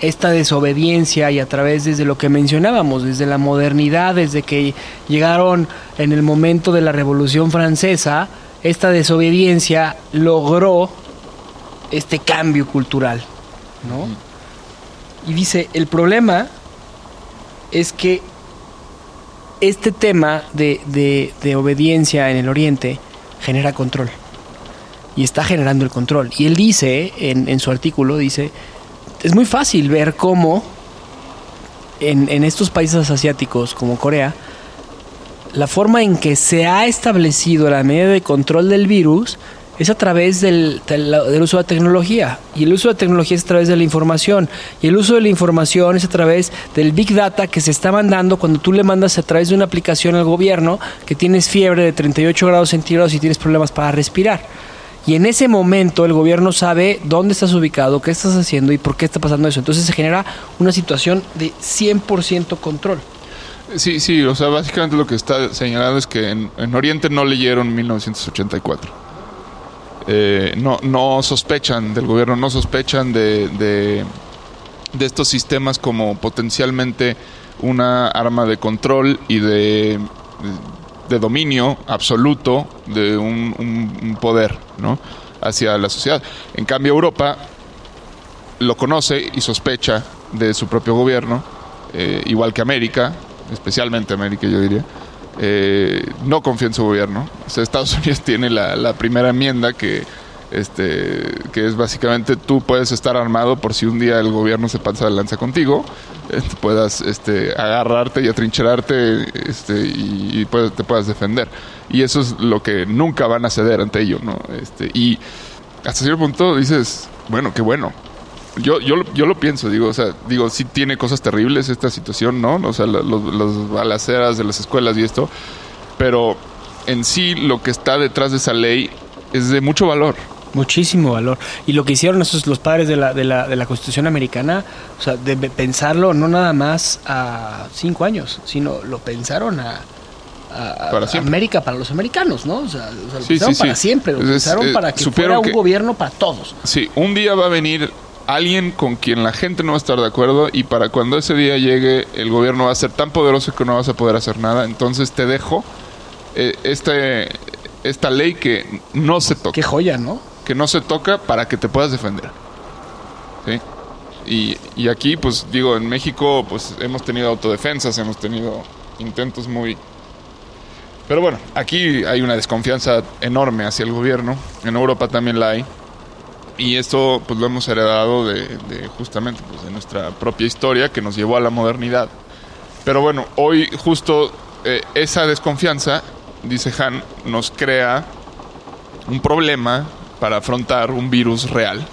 esta desobediencia y a través desde lo que mencionábamos, desde la modernidad, desde que llegaron en el momento de la Revolución Francesa, esta desobediencia logró este cambio cultural, ¿no? Y dice, el problema es que este tema de, de- de obediencia en el Oriente genera control. Y está generando el control. Y él dice, en, en su artículo, dice, es muy fácil ver cómo en, en estos países asiáticos como Corea, la forma en que se ha establecido la medida de control del virus es a través del, del- uso de tecnología. Y el uso de tecnología es a través de la información. Y el uso de la información es a través del Big Data que se está mandando cuando tú le mandas a través de una aplicación al gobierno que tienes fiebre de 38 grados centígrados y tienes problemas para respirar. Y en ese momento el gobierno sabe dónde estás ubicado, qué estás haciendo y por qué está pasando eso. Entonces se genera una situación de 100% control.
Sí, sí, o sea, básicamente lo que está señalado es que en, en Oriente no leyeron 1984. Eh, no, no sospechan del gobierno, no sospechan de, de, estos sistemas como potencialmente una arma de control y de, de dominio absoluto de un, un- un poder ¿no? hacia la sociedad. En cambio, Europa lo conoce y sospecha de su propio gobierno, eh, igual que América, especialmente América yo diría, eh, no confía en su gobierno. O sea, Estados *laughs* Unidos tiene la, la primera enmienda que, este, que es básicamente tú puedes estar armado por si un día el gobierno se pasa de lanza contigo, eh, puedas este, agarrarte y atrincherarte este, y, y puedes- te puedas defender. Y eso es lo que nunca van a ceder ante ello. ¿no? Este, y hasta cierto punto dices, bueno, qué bueno. Yo, yo, lo- yo lo pienso, digo, o sea, digo, sí tiene cosas terribles esta situación, ¿no? O sea, los balaceras de las escuelas y esto, pero en sí lo que está detrás de esa ley es de mucho valor.
Muchísimo valor. Y lo que hicieron esos los padres de la, de la, de la Constitución americana, o sea, de pensarlo no nada más a cinco años, sino lo pensaron a, a- a
Para siempre.
América para los americanos, ¿no? O sea, o sea, lo
Sí,
pensaron
sí,
para
sí.
siempre, lo
Es-
pensaron
eh,
para que fuera un
que-
gobierno para todos.
Sí, un día va a venir alguien con quien la gente no va a estar de acuerdo y para cuando ese día llegue el gobierno va a ser tan poderoso que no vas a poder hacer nada, entonces te dejo eh, este, esta ley que no se toca.
Qué joya, ¿no?
que no se toca para que te puedas defender. ¿Sí? Y, y aquí, pues digo, en México, pues hemos tenido autodefensas, hemos tenido intentos muy... Pero bueno, aquí hay una desconfianza enorme hacia el gobierno, en Europa también la hay, y esto pues lo hemos heredado de, justamente pues, de nuestra propia historia que nos llevó a la modernidad. Pero bueno, hoy justo eh, esa desconfianza, dice Han, nos crea un problema para afrontar un virus real,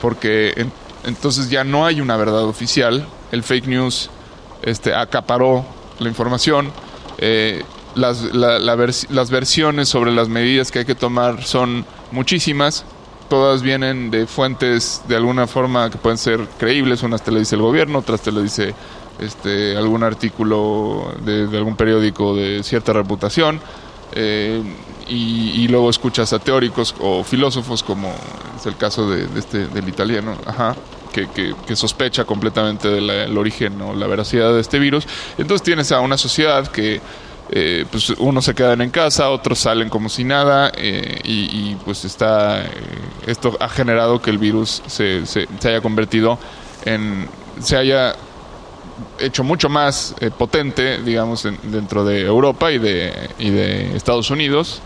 porque en- entonces ya no hay una verdad oficial, el fake news este, acaparó la información, eh, las, las versiones sobre las medidas que hay que tomar son muchísimas, todas vienen de fuentes de alguna forma que pueden ser creíbles, unas te lo dice el gobierno, otras te lo dice este, algún artículo de, de algún periódico de cierta reputación. eh, y, y luego escuchas a teóricos o filósofos como es el caso de, de este del italiano ajá, que, que- que sospecha completamente del origen o la veracidad de este virus entonces tienes a una sociedad que eh, pues unos se quedan en casa otros salen como si nada eh, y, pues está eh, esto ha generado que el virus se, se, haya convertido en se haya hecho mucho más eh, potente, digamos, en- dentro de Europa y de, y de Estados Unidos.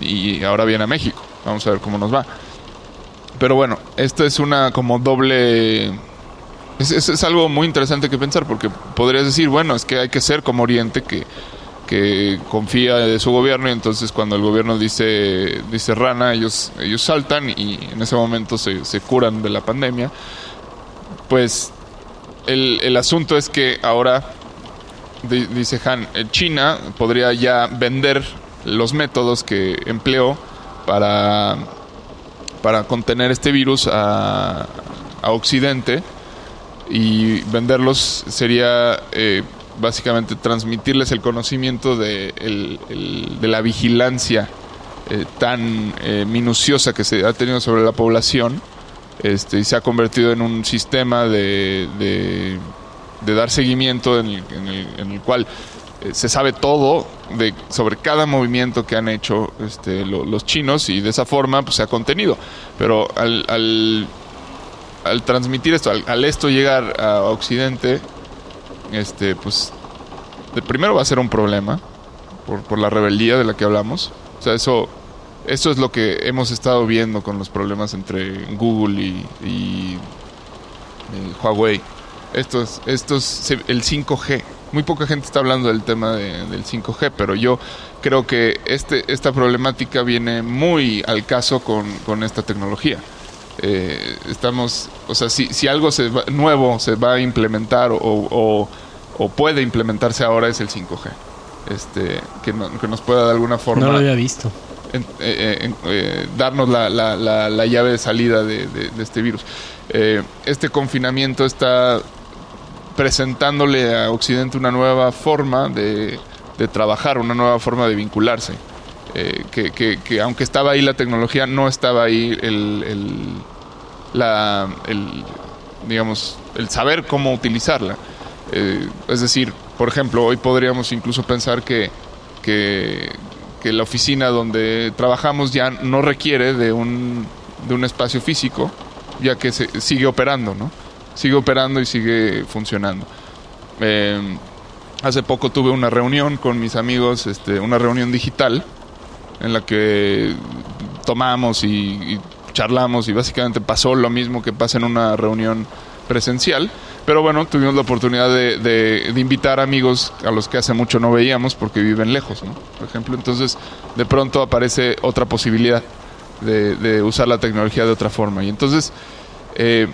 Y ahora viene a México. Vamos a ver cómo nos va. Pero bueno, esto es una como doble... Es- es algo muy interesante que pensar porque podrías decir, bueno, es que hay que ser como Oriente, que, que confía de su gobierno y entonces cuando el gobierno dice, dice rana, ellos, ellos saltan y en ese momento se, se curan de la pandemia. Pues el, el asunto es que ahora, di- dice Han, eh, China podría ya vender los métodos que empleó para, para contener este virus a, a Occidente y venderlos sería eh, básicamente transmitirles el conocimiento de, el- de la vigilancia eh, tan eh, minuciosa que se ha tenido sobre la población este, y se ha convertido en un sistema de, de, dar seguimiento en el, en el- en el cual eh, se sabe todo de, sobre cada movimiento que han hecho este, lo- los chinos y de esa forma pues, se ha contenido. Pero al, al, transmitir esto, al esto llegar a Occidente, este, pues de primero va a ser un problema por, por la rebeldía de la que hablamos. O sea, eso, eso es lo que hemos estado viendo con los problemas entre Google y, eh, Huawei. Esto es, esto es el 5G. Muy poca gente está hablando del tema de- del 5G, pero yo creo que este, esta problemática viene muy al caso con, con esta tecnología. Eh, estamos, o sea, si, si algo se va- nuevo se va a implementar o, o- o puede implementarse ahora es el 5G. Este, que, no- que nos pueda de alguna forma
No lo había visto.
en- eh, eh, darnos la, la- la- la llave de salida de, de- de este virus. Este confinamiento está presentándole a Occidente una nueva forma de, de trabajar, una nueva forma de vincularse. Eh, que, que- que aunque estaba ahí la tecnología, no estaba ahí el, el- digamos, el saber cómo utilizarla. Eh, es decir, por ejemplo, hoy podríamos incluso pensar que, que, la oficina donde trabajamos ya no requiere de un, de un espacio físico, ya que sigue operando, ¿no? Sigue operando y sigue funcionando. Eh, hace poco tuve una reunión con mis amigos, este, una reunión digital, en la que tomamos y, y charlamos y básicamente pasó lo mismo que pasa en una reunión presencial. Pero bueno, tuvimos la oportunidad de, de- de invitar amigos a los que hace mucho no veíamos porque viven lejos, ¿no? Por ejemplo, entonces de pronto aparece otra posibilidad de, de usar la tecnología de otra forma. Y entonces, eh,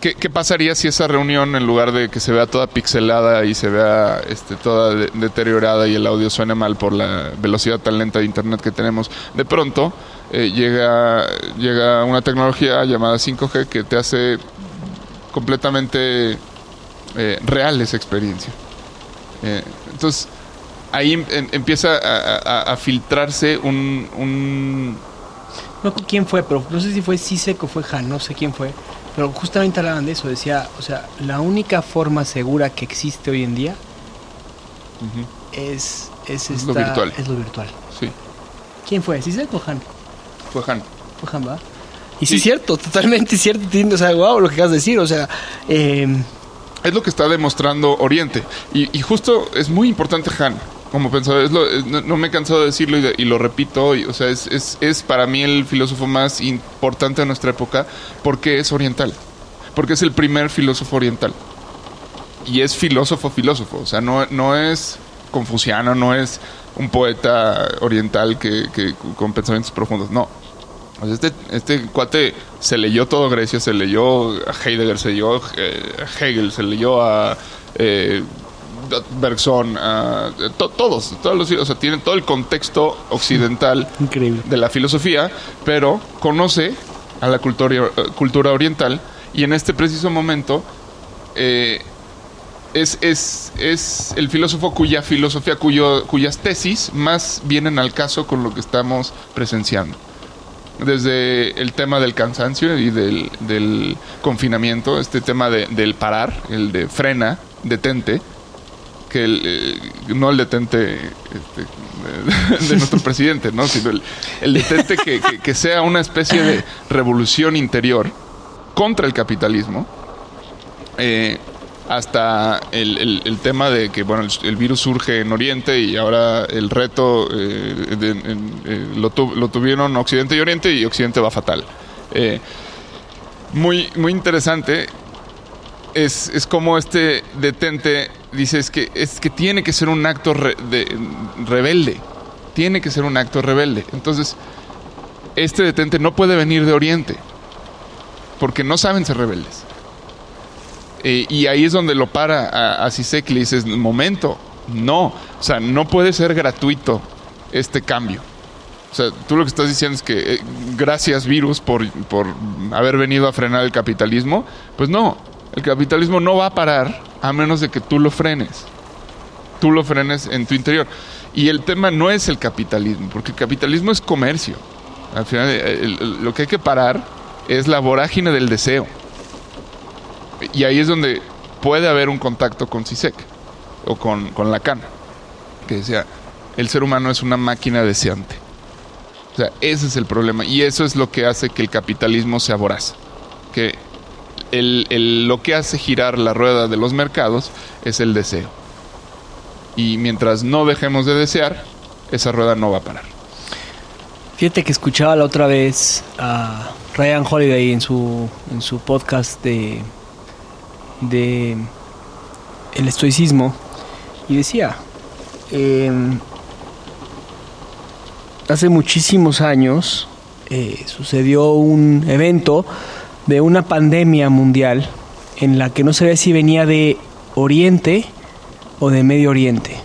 ¿qué, pasaría si esa reunión, en lugar de que se vea toda pixelada y se vea este, toda de- deteriorada y el audio suene mal por la velocidad tan lenta de internet que tenemos, de pronto eh, llega, llega una tecnología llamada 5G que te hace completamente eh, real esa experiencia. Eh, entonces, ahí em- em- empieza a, filtrarse un, un-
No quién fue, pero no sé si fue Sisek o fue Han, no sé quién fue. Pero justamente hablaban de eso, decía, o sea, la única forma segura que existe hoy en día es, es,
Es lo
esta-
virtual.
Es lo virtual.
Sí,
¿Quién fue? ¿Sisek o Han?
fue Han.
Fue Han, ¿va? Y sí,
Sí.
es cierto, totalmente *laughs* cierto. tiene- O sea, wow, lo que acabas de decir. O sea, eh,
Es lo que está demostrando Oriente. Y, y justo es muy importante Han. Como pensador, es- no, me he cansado de decirlo y, lo repito hoy. O sea, es, para mí el filósofo más importante de nuestra época porque es oriental. Porque es el primer filósofo oriental. Y es filósofo, filósofo. O sea, no, no es confuciano, no es un poeta oriental que, que- con pensamientos profundos. No. O sea, este, este cuate se leyó todo Grecia, se leyó a Heidegger, se leyó eh, a Hegel, se leyó a eh, Bergson, to- todos, todos los, o sea, tiene todo el contexto occidental *laughs*
increíble.
de la filosofía, pero conoce a la cultura, eh, cultura oriental y en este preciso momento eh, es, es, es el filósofo cuya filosofía, cuyo, cuyas tesis más vienen al caso con lo que estamos presenciando. Desde el tema del cansancio y del, del confinamiento, este tema de- del parar, el de frena, detente, que el, eh, no el detente este, de, nuestro presidente, ¿no? sino el, detente que, sea una especie de revolución interior contra el capitalismo, eh, hasta el, tema de que bueno el, virus surge en Oriente y ahora el reto eh, lo, lo tuvieron Occidente y Oriente y Occidente va fatal. Muy, muy interesante es, es como este detente dice es que, es que tiene que ser un acto re- de, rebelde. Tiene que ser un acto rebelde. Entonces, este detente no puede venir de Oriente. Porque no saben ser rebeldes. Eh, y ahí es donde lo para a, a Sisek y le dices, momento, no. O sea, no puede ser gratuito este cambio. O sea, tú lo que estás diciendo es que eh, gracias virus por, por haber venido a frenar el capitalismo. Pues no, el capitalismo no va a parar a menos de que tú lo frenes. Tú lo frenes en tu interior. Y el tema no es el capitalismo, porque el capitalismo es comercio. Al final, eh, lo que hay que parar es la vorágine del deseo. Y ahí es donde puede haber un contacto con Sisek o con, con Lacan, que decía, el ser humano es una máquina deseante. O sea, ese es el problema. Y eso es lo que hace que el capitalismo sea voraz. Que el- el- lo que hace girar la rueda de los mercados es el deseo. Y mientras no dejemos de desear, esa rueda no va a parar.
Fíjate que escuchaba la otra vez a Ryan Holiday en su, en su podcast de, de el estoicismo y decía, em, hace muchísimos años eh, sucedió un evento de una pandemia mundial en la que no sabía si venía de Oriente o de Medio Oriente.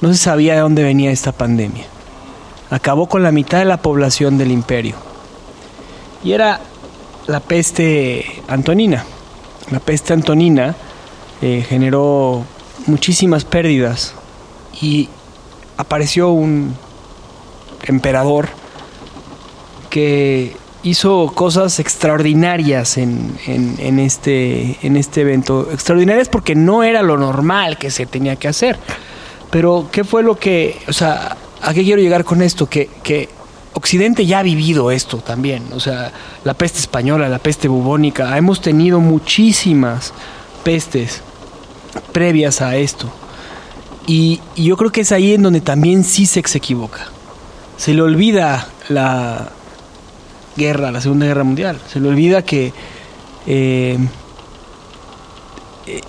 No se sabía de dónde venía esta pandemia acabó con la mitad de la población del imperio. Y era la peste antonina. La peste antonina eh, generó muchísimas pérdidas y apareció un emperador que hizo cosas extraordinarias este, en este evento. Extraordinarias porque no era lo normal que se tenía que hacer. Pero, ¿qué fue lo que, o sea, a qué quiero llegar con esto? Que, Occidente ya ha vivido esto también. O sea, la peste española, la peste bubónica, hemos tenido muchísimas pestes previas a esto. Y, yo creo que es ahí en donde también Sisek se equivoca. Se le olvida la guerra, la Segunda Guerra Mundial. Se le olvida que eh, eh,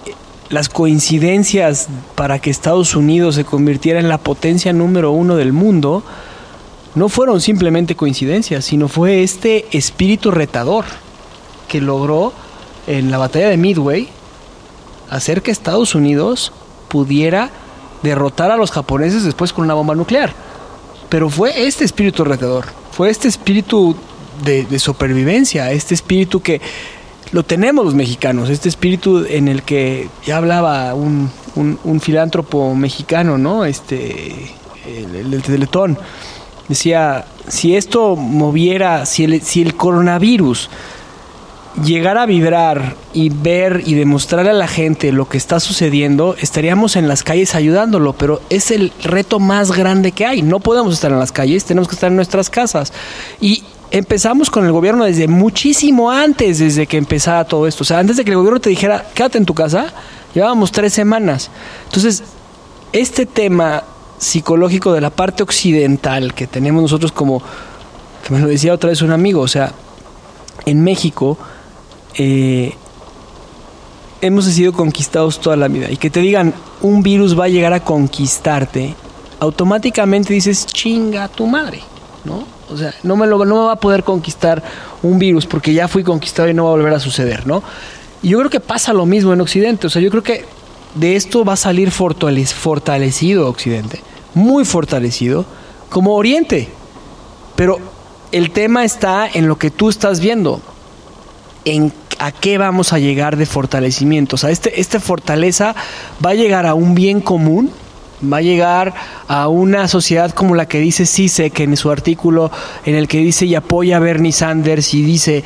las coincidencias para que Estados Unidos se convirtiera en la potencia número uno del mundo no fueron simplemente coincidencias, sino fue este espíritu retador que logró en la batalla de Midway hacer que Estados Unidos pudiera derrotar a los japoneses después con una bomba nuclear. Pero fue este espíritu retador, fue este espíritu de, supervivencia, este espíritu que lo tenemos los mexicanos, este espíritu en el que ya hablaba un, un- filántropo mexicano, ¿no? Este, el, el. Decía, si esto moviera, si el, si el coronavirus llegar a vibrar y ver y demostrarle a la gente lo que está sucediendo, estaríamos en las calles ayudándolo, pero es el reto más grande que hay. No podemos estar en las calles, tenemos que estar en nuestras casas. Y empezamos con el gobierno desde muchísimo antes, desde que empezara todo esto. O sea, antes de que el gobierno te dijera, quédate en tu casa, llevábamos tres semanas. Entonces, este tema psicológico de la parte occidental que tenemos nosotros como, que me lo decía otra vez un amigo, o sea, en México eh, hemos sido conquistados toda la vida y que te digan un virus va a llegar a conquistarte, automáticamente dices chinga tu madre, ¿no? O sea, no me, lo, va a poder conquistar un virus porque ya fui conquistado y no va a volver a suceder, ¿no? Y yo creo que pasa lo mismo en Occidente, o sea, yo creo que de esto va a salir fortalec- fortalecido Occidente, muy fortalecido, como Oriente. Pero el tema está en lo que tú estás viendo, en a qué vamos a llegar de fortalecimiento. O sea, este, esta fortaleza va a llegar a un bien común, va a llegar a una sociedad como la que dice Sisek en su artículo, en el que dice y apoya a Bernie Sanders y dice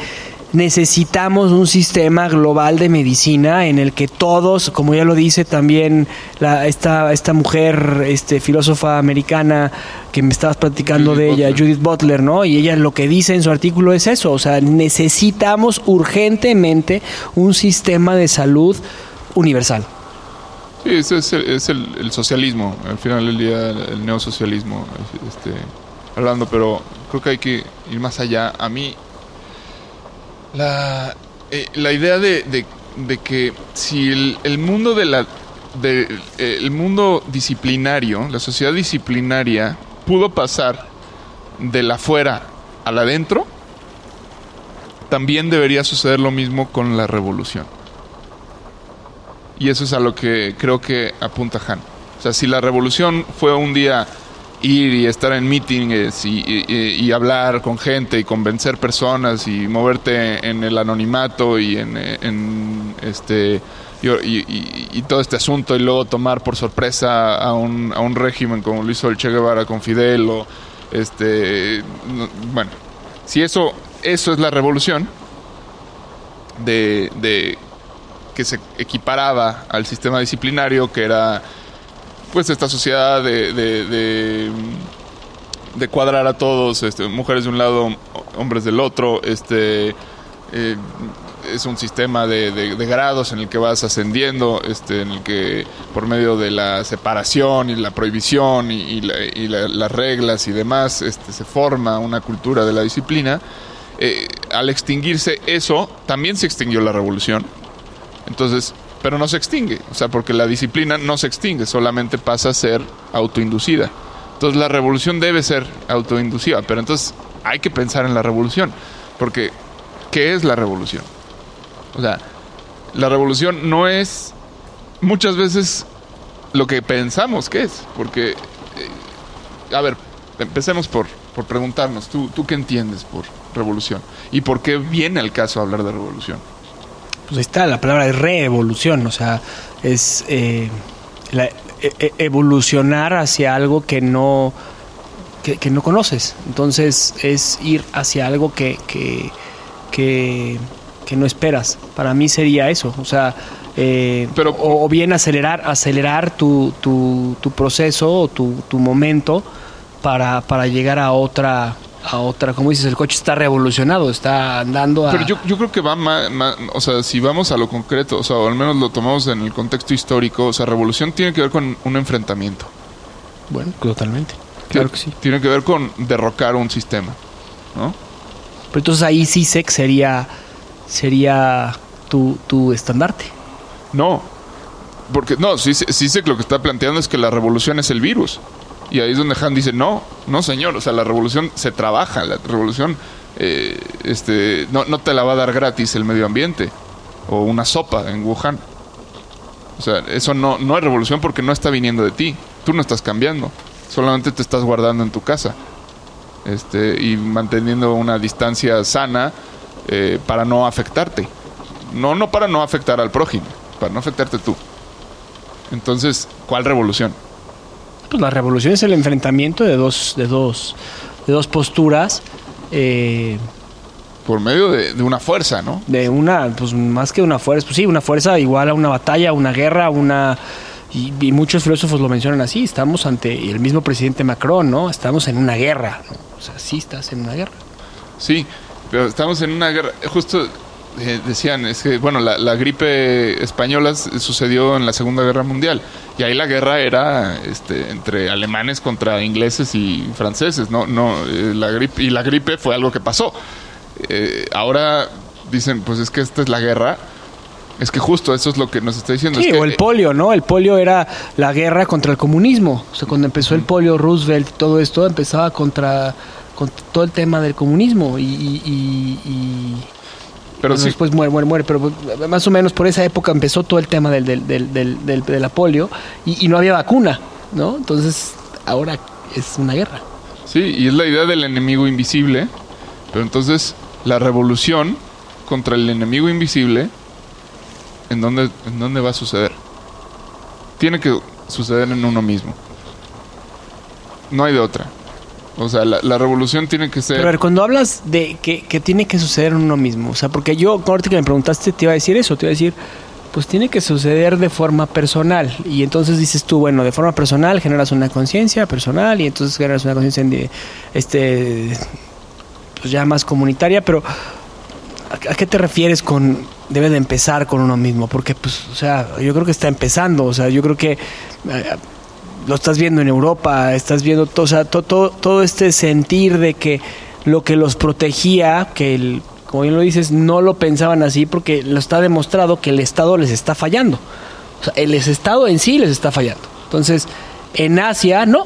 necesitamos un sistema global de medicina en el que todos, como ya lo dice también la, esta, esta mujer, este, filósofa americana que me estabas platicando
Judith
de ella,
Butler.
Judith Butler, ¿no? Y ella lo que dice en su artículo es eso, o sea, necesitamos urgentemente un sistema de salud universal.
Sí, ese es, el, es el- socialismo, al final del día el neosocialismo, este, hablando, pero creo que hay que ir más allá. A mí, la, eh, la idea de, de- que si el, mundo de la el mundo disciplinario, la sociedad disciplinaria, pudo pasar de la afuera al adentro, también debería suceder lo mismo con la revolución. Y eso es a lo que creo que apunta Han. O sea, si la revolución fue un día ir y estar en meetings y, hablar con gente y convencer personas y moverte en el anonimato y en, este y, todo este asunto y luego tomar por sorpresa a un, a un régimen como lo hizo el Che Guevara con Fidel o este no- bueno si eso eso es la revolución de que se equiparaba al sistema disciplinario que era pues esta sociedad de, de, cuadrar a todos, este, mujeres de un lado, hombres del otro, este eh, es un sistema de, grados en el que vas ascendiendo, este, en el que por medio de la separación y la prohibición y, la- y la- las reglas y demás, este, se forma una cultura de la disciplina. Eh, al extinguirse eso, también se extinguió la revolución. Entonces, pero no se extingue, o sea, porque la disciplina no se extingue, solamente pasa a ser autoinducida. Entonces, la revolución debe ser autoinducida, pero entonces hay que pensar en la revolución, porque ¿qué es la revolución? O sea, la revolución no es muchas veces lo que pensamos que es, porque, eh, a ver, empecemos por, por preguntarnos, ¿tú, ¿tú qué entiendes por revolución? ¿Y por qué viene al caso hablar de revolución?
Pues ahí está, la palabra es reevolución, o sea, es eh, la- e- e- evolucionar hacia algo que no, que, que no conoces. Entonces es ir hacia algo que, que, que, que no esperas. Para mí sería eso, o sea, eh,
Pero-
o, o bien acelerar, acelerar tu, tu, tu proceso o tu, tu momento para, para llegar a otra, a otra, como dices, el coche está revolucionado, está andando a...
Pero yo, yo creo que va más, o sea, si vamos a lo concreto, o sea, o al menos lo tomamos en el contexto histórico, o sea, revolución tiene que ver con un enfrentamiento.
Bueno, totalmente. Claro que sí.
Tiene que ver con derrocar un sistema, ¿no?
Pero entonces ahí CISEC sería, sería tu, tu estandarte.
No, porque no, sí, sí sí sé que lo que está planteando es que la revolución es el virus. Y ahí es donde Han dice, no, no señor, o sea, la revolución se trabaja, la revolución eh, este, no, no te la va a dar gratis el medio ambiente o una sopa en Wuhan. O sea, eso no, no es revolución porque no está viniendo de ti, tú no estás cambiando, solamente te estás guardando en tu casa este, y manteniendo una distancia sana eh, para no afectarte. No, no para no afectar al prójimo, para no afectarte tú. Entonces, ¿cuál revolución?
Pues la revolución es el enfrentamiento de dos, de dos, de dos posturas. eh,
Por medio de, de una fuerza, ¿no?
de una, pues más que una fuerza, pues sí, una fuerza igual a una batalla, una guerra, una... Y, y muchos filósofos lo mencionan así, estamos ante el mismo presidente Macron, ¿no? Estamos en una guerra, ¿no? O sea, sí estás en una guerra.
Sí, pero estamos en una guerra. Justo eh, decían, es que, bueno, la, la gripe española sucedió en la Segunda Guerra Mundial. Y ahí la guerra era este, entre alemanes contra ingleses y franceses, ¿no? no eh, la gripe, y la gripe fue algo que pasó. Eh, ahora dicen, pues es que esta es la guerra. Es que justo eso es lo que nos está diciendo.
Sí,
es que,
o el polio, ¿no? El polio era la guerra contra el comunismo. O sea, cuando empezó el polio, Roosevelt todo esto, empezaba contra, contra todo el tema del comunismo. Y, y- y- y-
pero
bueno,
sí,
después muere, muere, muere. Pero más o menos por esa época empezó todo el tema del, del, del, del, del- de la polio y, y no había vacuna, ¿no? Entonces, ahora es una guerra.
Sí, y es la idea del enemigo invisible. Pero entonces, la revolución contra el enemigo invisible, ¿en dónde, en dónde va a suceder? Tiene que suceder en uno mismo. No hay de otra. O sea, la, revolución tiene que ser...
Pero a ver, cuando hablas de que, tiene que suceder en uno mismo, o sea, porque yo, ahorita que me preguntaste, te iba a decir eso, te iba a decir, pues tiene que suceder de forma personal. Y entonces dices tú, bueno, de forma personal generas una conciencia personal y entonces generas una conciencia este, pues ya más comunitaria, pero ¿a, qué te refieres con debe de empezar con uno mismo? Porque, pues, o sea, yo creo que está empezando, o sea, yo creo que... lo estás viendo en Europa, estás viendo todo, o sea, to- to- todo este sentir de que lo que los protegía, que el, como bien lo dices, no lo pensaban así porque lo está demostrado que el Estado les está fallando. O sea, el Estado en sí les está fallando. Entonces, en Asia, no.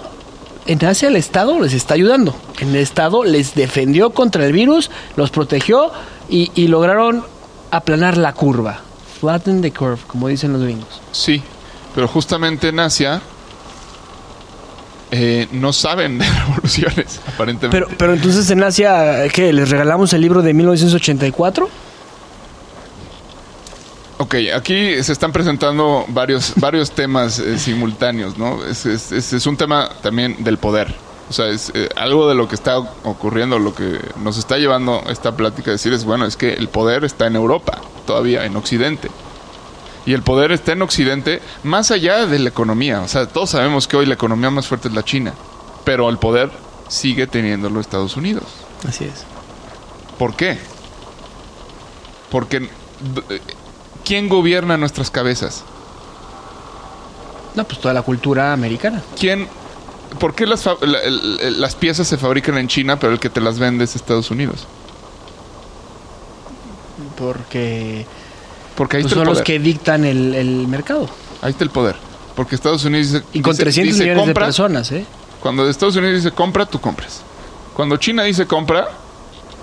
En Asia el Estado les está ayudando. En el Estado les defendió contra el virus, los protegió y, y lograron aplanar la curva. Flatten the curve, como dicen los gringos.
Sí, pero justamente en Asia eh, no saben de *laughs* revoluciones, aparentemente.
Pero, pero entonces en Asia, ¿qué? ¿Les regalamos el libro de 1984?
Ok, aquí se están presentando varios, *laughs* varios temas eh, simultáneos, ¿no? Es, es- es- un tema también del poder. O sea, es eh, algo de lo que está ocurriendo, lo que nos está llevando esta plática a decir es, bueno, es que el poder está en Europa, todavía en Occidente. Y el poder está en Occidente más allá de la economía. O sea, todos sabemos que hoy la economía más fuerte es la China, pero el poder sigue teniéndolo Estados Unidos.
Así es.
¿Por qué? Porque d- ¿quién gobierna nuestras cabezas?
No, pues toda la cultura americana.
¿Quién? ¿Por qué la- las piezas se fabrican en China, pero el que te las vende es Estados Unidos?
Porque
Porque ahí
pues
está
son
el
los
poder.
que dictan el, el mercado.
Ahí está el poder. Porque Estados Unidos dice,
Y con
dice-
300
dice
millones
compra,
de personas, ¿eh?
Cuando Estados Unidos dice compra, tú compras. Cuando China dice compra,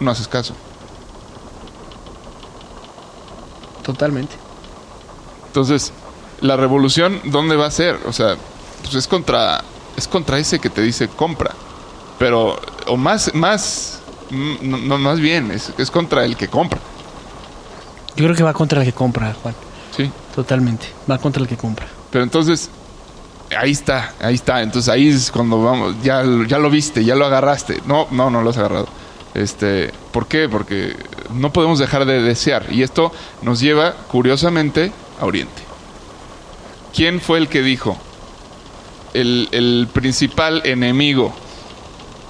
no haces caso.
Totalmente.
Entonces, la revolución, ¿dónde va a ser? O sea, pues es contra, es contra ese que te dice compra. Pero, o más, más, mm, no, no, más bien, es, es contra el que compra.
Yo creo que va contra el que compra, Juan.
Sí.
Totalmente. Va contra el que compra.
Pero entonces, ahí está, ahí está. Entonces ahí es cuando vamos, ya, ya lo viste, ya lo agarraste. No, no, no lo has agarrado. Este, ¿Por qué? Porque no podemos dejar de desear. Y esto nos lleva, curiosamente, a Oriente. ¿Quién fue el que dijo? El, el principal enemigo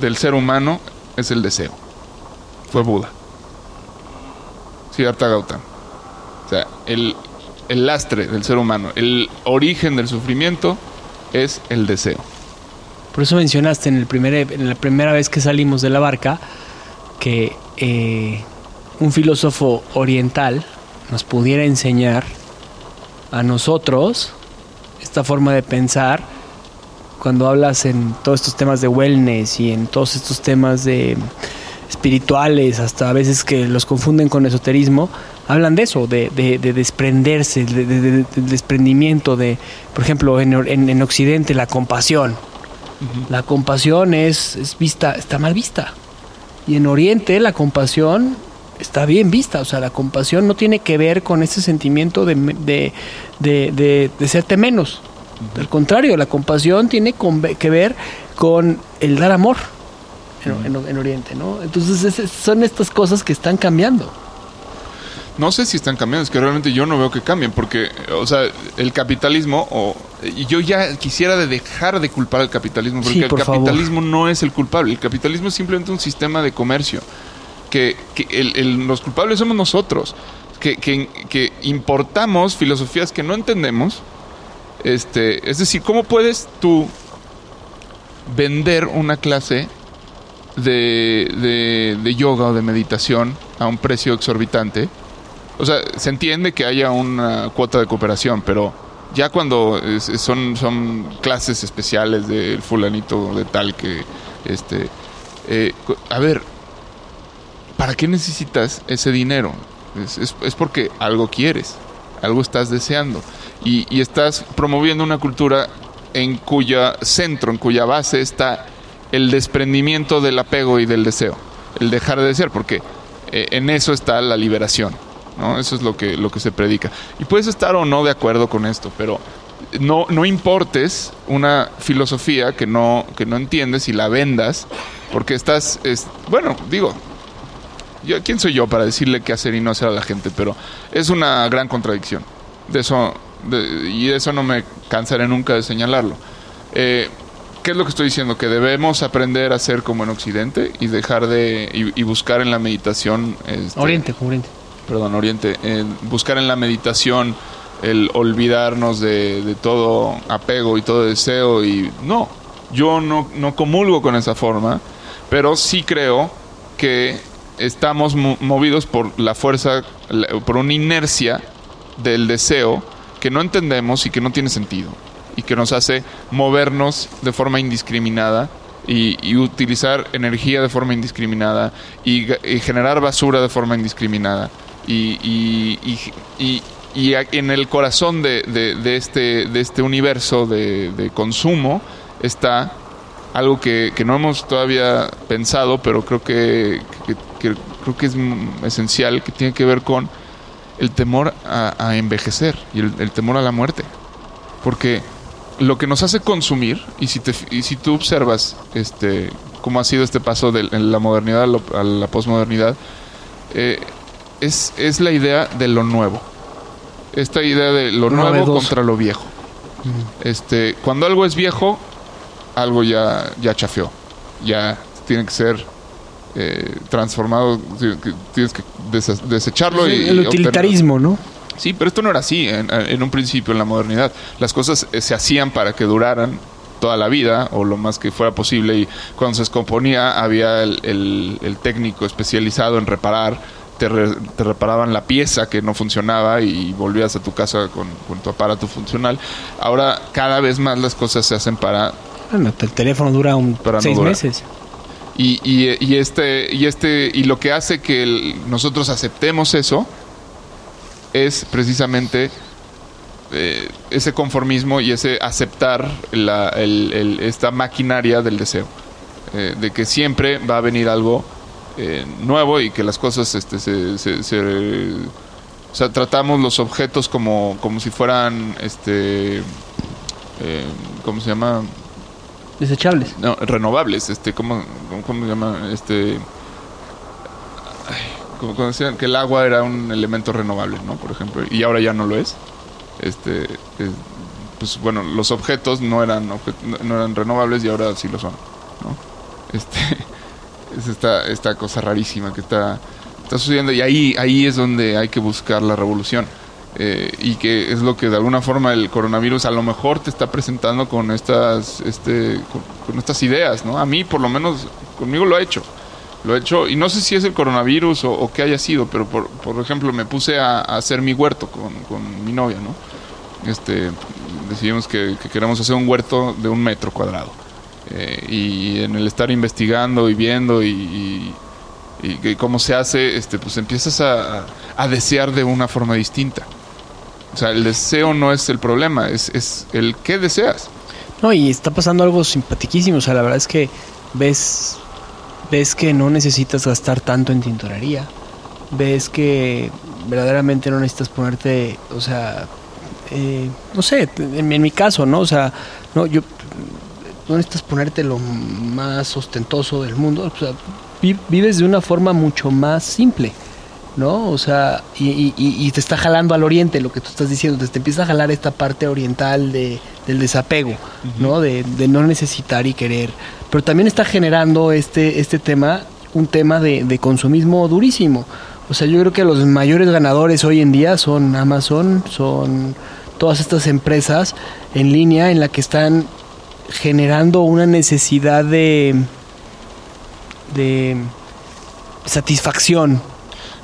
del ser humano es el deseo. Fue Buda. Siddhartha Gautama. Sea, el, el lastre del ser humano, el origen del sufrimiento es el deseo.
Por eso mencionaste en, el primer, en la primera vez que salimos de la barca que eh, un filósofo oriental nos pudiera enseñar a nosotros esta forma de pensar cuando hablas en todos estos temas de wellness y en todos estos temas de espirituales, hasta a veces que los confunden con esoterismo, hablan de eso, de, de- de desprenderse, de, de- de- del desprendimiento, de, por ejemplo, en, en- en Occidente, la compasión. La compasión es, es vista, está mal vista. Y en Oriente la compasión está bien vista. O sea, la compasión no tiene que ver con ese sentimiento de, de, de, de- de serte menos. Al contrario, la compasión tiene con- que ver con el dar amor en, en- en Oriente, ¿no? Entonces es- son estas cosas que están cambiando.
No sé si están cambiando, es que realmente yo no veo que cambien, porque, o sea, el capitalismo, o, yo ya quisiera de dejar de culpar al capitalismo, porque
Sí,
el
favor.
capitalismo no es el culpable, el capitalismo es simplemente un sistema de comercio, que, que el- el- los culpables somos nosotros, que, que- que importamos filosofías que no entendemos, este, es decir, ¿cómo puedes tú vender una clase de, de, de yoga o de meditación a un precio exorbitante? O sea, se entiende que haya una cuota de cooperación, pero ya cuando son, son clases especiales del fulanito de tal que, este, eh, a ver, ¿para qué necesitas ese dinero? Es, es- es porque algo quieres, algo estás deseando y, y estás promoviendo una cultura en cuya centro, en cuya base está el desprendimiento del apego y del deseo, el dejar de desear, porque eh, en eso está la liberación, ¿no? Eso es lo que, lo que se predica. Y puedes estar o no de acuerdo con esto, pero no, no importes una filosofía que no, que no entiendes y la vendas, porque estás, es, bueno, digo, yo, ¿quién soy yo para decirle qué hacer y no hacer a la gente? Pero es una gran contradicción. De eso, y de eso no me cansaré nunca de señalarlo. Eh, ¿Qué es lo que estoy diciendo? Que debemos aprender a ser como en Occidente y dejar de. y, buscar en la meditación. este,
Oriente, Oriente.
Perdón, Oriente, buscar en la meditación el olvidarnos de, de todo apego y todo deseo y no, yo no, no comulgo con esa forma, pero sí creo que estamos mo- movidos por la fuerza, por una inercia del deseo que no entendemos y que no tiene sentido y que nos hace movernos de forma indiscriminada y, utilizar energía de forma indiscriminada y generar basura de forma indiscriminada y, y- y- y- en el corazón de, de- este, de este universo de, consumo está algo que, que no hemos todavía pensado, pero creo que, creo que es esencial, que tiene que ver con el temor a, envejecer y el, temor a la muerte. Porque lo que nos hace consumir, y si, te, y si tú observas este, cómo ha sido este paso de la modernidad a la posmodernidad, eh, es, es la idea de lo nuevo. Esta idea de lo nuevo
Novedoso.
contra lo viejo. Este, cuando algo es viejo, algo ya, ya chafeó. Ya tiene que ser eh, transformado, tienes que desecharlo y...
el utilitarismo, ¿no?
Sí, pero esto no era así en, en un principio en la modernidad. Las cosas eh, se hacían para que duraran toda la vida o lo más que fuera posible y cuando se descomponía había el, el- el técnico especializado en reparar, te, re- te reparaban la pieza que no funcionaba y volvías a tu casa con, con tu aparato funcional. Ahora cada vez más las cosas se hacen para
Bueno, el teléfono dura un
Para no
seis meses.
Y, y- y este y este y lo que hace que el- nosotros aceptemos eso es precisamente eh, ese conformismo y ese aceptar la- el- el- esta maquinaria del deseo eh, de que siempre va a venir algo eh, nuevo y que las cosas este, se, se- se- o sea tratamos los objetos como como si fueran este eh, cómo se llama
Desechables.
no, renovables, este, ¿cómo, cómo, cómo se llama? Este, ay, como cuando decían que el agua era un elemento renovable, ¿no? Por ejemplo, y ahora ya no lo es. Este, es- pues bueno, los objetos no eran, no eran renovables y ahora sí lo son, ¿no? Este, es esta, esta cosa rarísima que está, está sucediendo y ahí, ahí es donde hay que buscar la revolución. Eh, y que es lo que de alguna forma el coronavirus a lo mejor te está presentando con estas este con, con estas ideas no a mí por lo menos conmigo lo ha hecho. Lo he hecho y no sé si es el coronavirus o, qué haya sido pero por, por ejemplo me puse a, a hacer mi huerto con, con mi novia no este decidimos que, que queremos hacer un huerto de un metro cuadrado Eh, y en el estar investigando y viendo y, y- y cómo se hace, este, pues empiezas a, a- desear de una forma distinta. O sea, el deseo no es el problema, es, es el qué deseas.
No, y está pasando algo simpatiquísimo. O sea, la verdad es que ves, ves que no necesitas gastar tanto en tintorería. Ves que verdaderamente no necesitas ponerte, o sea, eh, no sé, en mi caso, ¿no? O sea, no, yo no necesitas ponerte lo más ostentoso del mundo. O sea, vi- vives de una forma mucho más simple. ¿no? O sea, y, y- y- te está jalando al oriente lo que tú estás diciendo, te, te empieza a jalar esta parte oriental de, del desapego, ¿no? De, de no necesitar y querer. Pero también está generando este, este tema, un tema de, de consumismo durísimo. O sea, yo creo que los mayores ganadores hoy en día son Amazon, son todas estas empresas en línea en la que están generando una necesidad de de satisfacción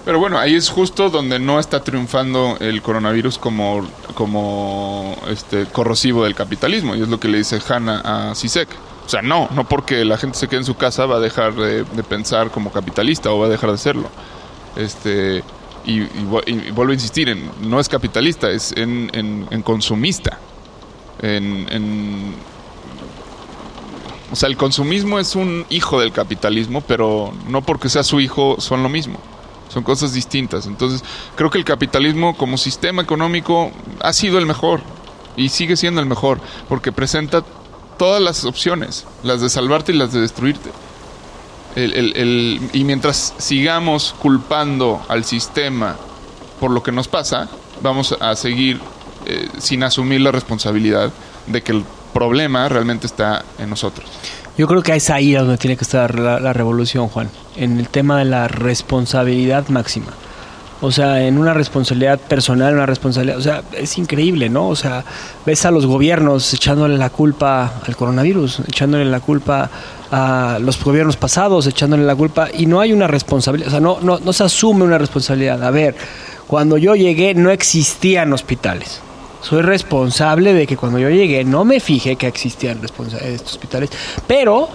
Pero bueno, ahí es justo donde no está triunfando el coronavirus como, como este, corrosivo del capitalismo. Y es lo que le dice Hanna a Sisek. O sea, no, no porque la gente se quede en su casa va a dejar de, pensar como capitalista o va a dejar de serlo. Este, y, y vu- y vuelvo a insistir, en, no es capitalista, es en, en- en consumista. En- o sea, el consumismo es un hijo del capitalismo, pero no porque sea su hijo son lo mismo. Son cosas distintas. Entonces, creo que el capitalismo como sistema económico ha sido el mejor y sigue siendo el mejor porque presenta todas las opciones, las de salvarte y las de destruirte. El- el- y mientras sigamos culpando al sistema por lo que nos pasa, vamos a seguir eh, sin asumir la responsabilidad de que el problema realmente está en nosotros.
Yo creo que es ahí donde tiene que estar la, la revolución, Juan, en el tema de la responsabilidad máxima. O sea, en una responsabilidad personal, una responsabilidad, o sea, es increíble, ¿no? O sea, ves a los gobiernos echándole la culpa al coronavirus, echándole la culpa a los gobiernos pasados, echándole la culpa y no hay una responsabilidad, o sea, no, no, no se asume una responsabilidad. A ver, cuando yo llegué no existían hospitales. Soy responsable de que cuando yo llegué no me fijé que existían estos hospitales, pero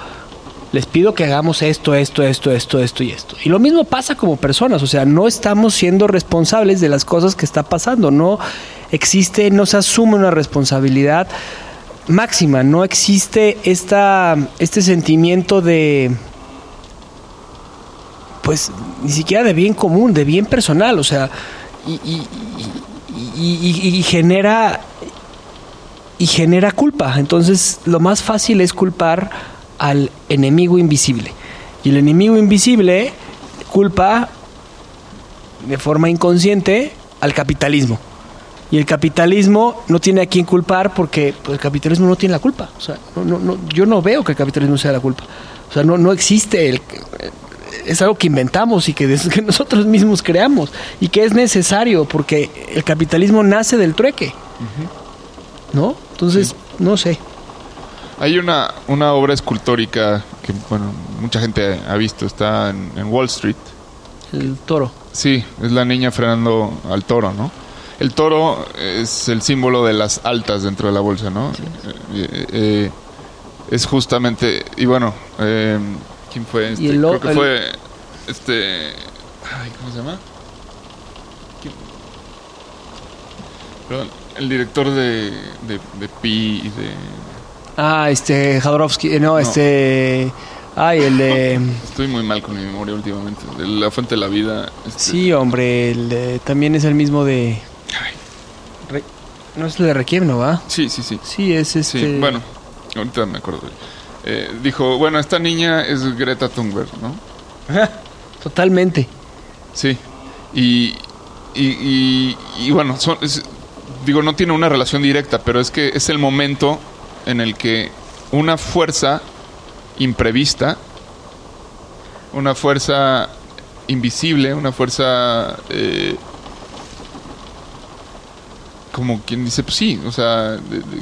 les pido que hagamos esto, esto, esto, esto, esto y esto. Y lo mismo pasa como personas, o sea, no estamos siendo responsables de las cosas que está pasando, no existe, no se asume una responsabilidad máxima, no existe esta, este sentimiento de, pues, ni siquiera de bien común, de bien personal, o sea, y- y- genera y genera culpa. Entonces, lo más fácil es culpar al enemigo invisible. Y el enemigo invisible culpa de forma inconsciente al capitalismo. Y el capitalismo no tiene a quién culpar porque pues, el capitalismo no tiene la culpa. O sea, no, no, no, yo no veo que el capitalismo sea la culpa. O sea, no, no existe. El, es algo que inventamos y *laughs* que, nosotros mismos creamos y que es necesario porque el capitalismo nace del trueque. ¿No? Entonces, no sé.
Hay una, una obra escultórica que, bueno, mucha gente ha visto, está en, en Wall Street.
El toro.
Sí, es la niña frenando al toro, ¿no? El toro es el símbolo de las altas dentro de la bolsa, ¿no? Eh, eh, es justamente, y bueno, eh, ¿quién fue? Este?
El
Creo que
el-
fue, este, ay, ¿cómo se llama? ¿Quién? Perdón, el director de, de, de Pi y de...
Ah, este, Jodorowsky. eh, No, este. Ay, el de. *laughs*
Estoy muy mal con mi memoria últimamente. De la fuente de la vida. este,
Sí, hombre, el de- también es el mismo de.
ay,
Re- no es el de Requiem, ¿no va?
sí, sí, sí.
Sí, es
Sí,
este.
bueno, ahorita me acuerdo. de él. Eh, dijo, bueno, esta niña es Greta Thunberg, ¿no? *laughs*
Totalmente.
Sí. Y, y, y, y bueno, son, es- digo, no tiene una relación directa, pero es que es el momento en el que una fuerza imprevista, una fuerza invisible, una fuerza... eh, como quien dice, pues sí, o sea, de- de-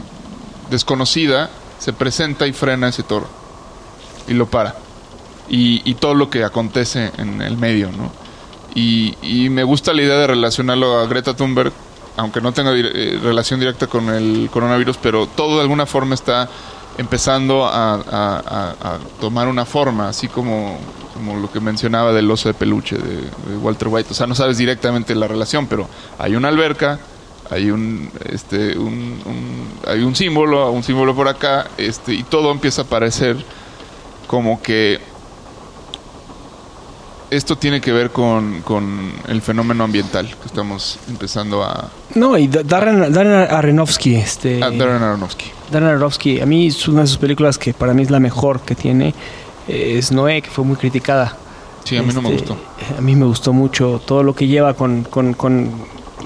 desconocida, se presenta y frena ese toro y lo para. Y, todo lo que acontece en el medio, ¿no? Y, me gusta la idea de relacionarlo a Greta Thunberg, aunque no tenga eh, relación directa con el coronavirus, pero todo de alguna forma está empezando a tomar una forma, así como, como lo que mencionaba del oso de peluche de, de Walter White. O sea, no sabes directamente la relación, pero hay una alberca, hay un, este, un, un- hay un símbolo, un símbolo por acá, este, y todo empieza a parecer como que esto tiene que ver con, con el fenómeno ambiental que estamos empezando a...
No, y Da- Darren, Darren Aronofsky, este.
a Darren Aronofsky.
Darren Aronofsky, a mí es una de sus películas que para mí es la mejor que tiene. Es Noé, que fue muy criticada.
Sí, a mí no me
Este,
gustó.
A mí me gustó mucho todo lo que lleva con, con- con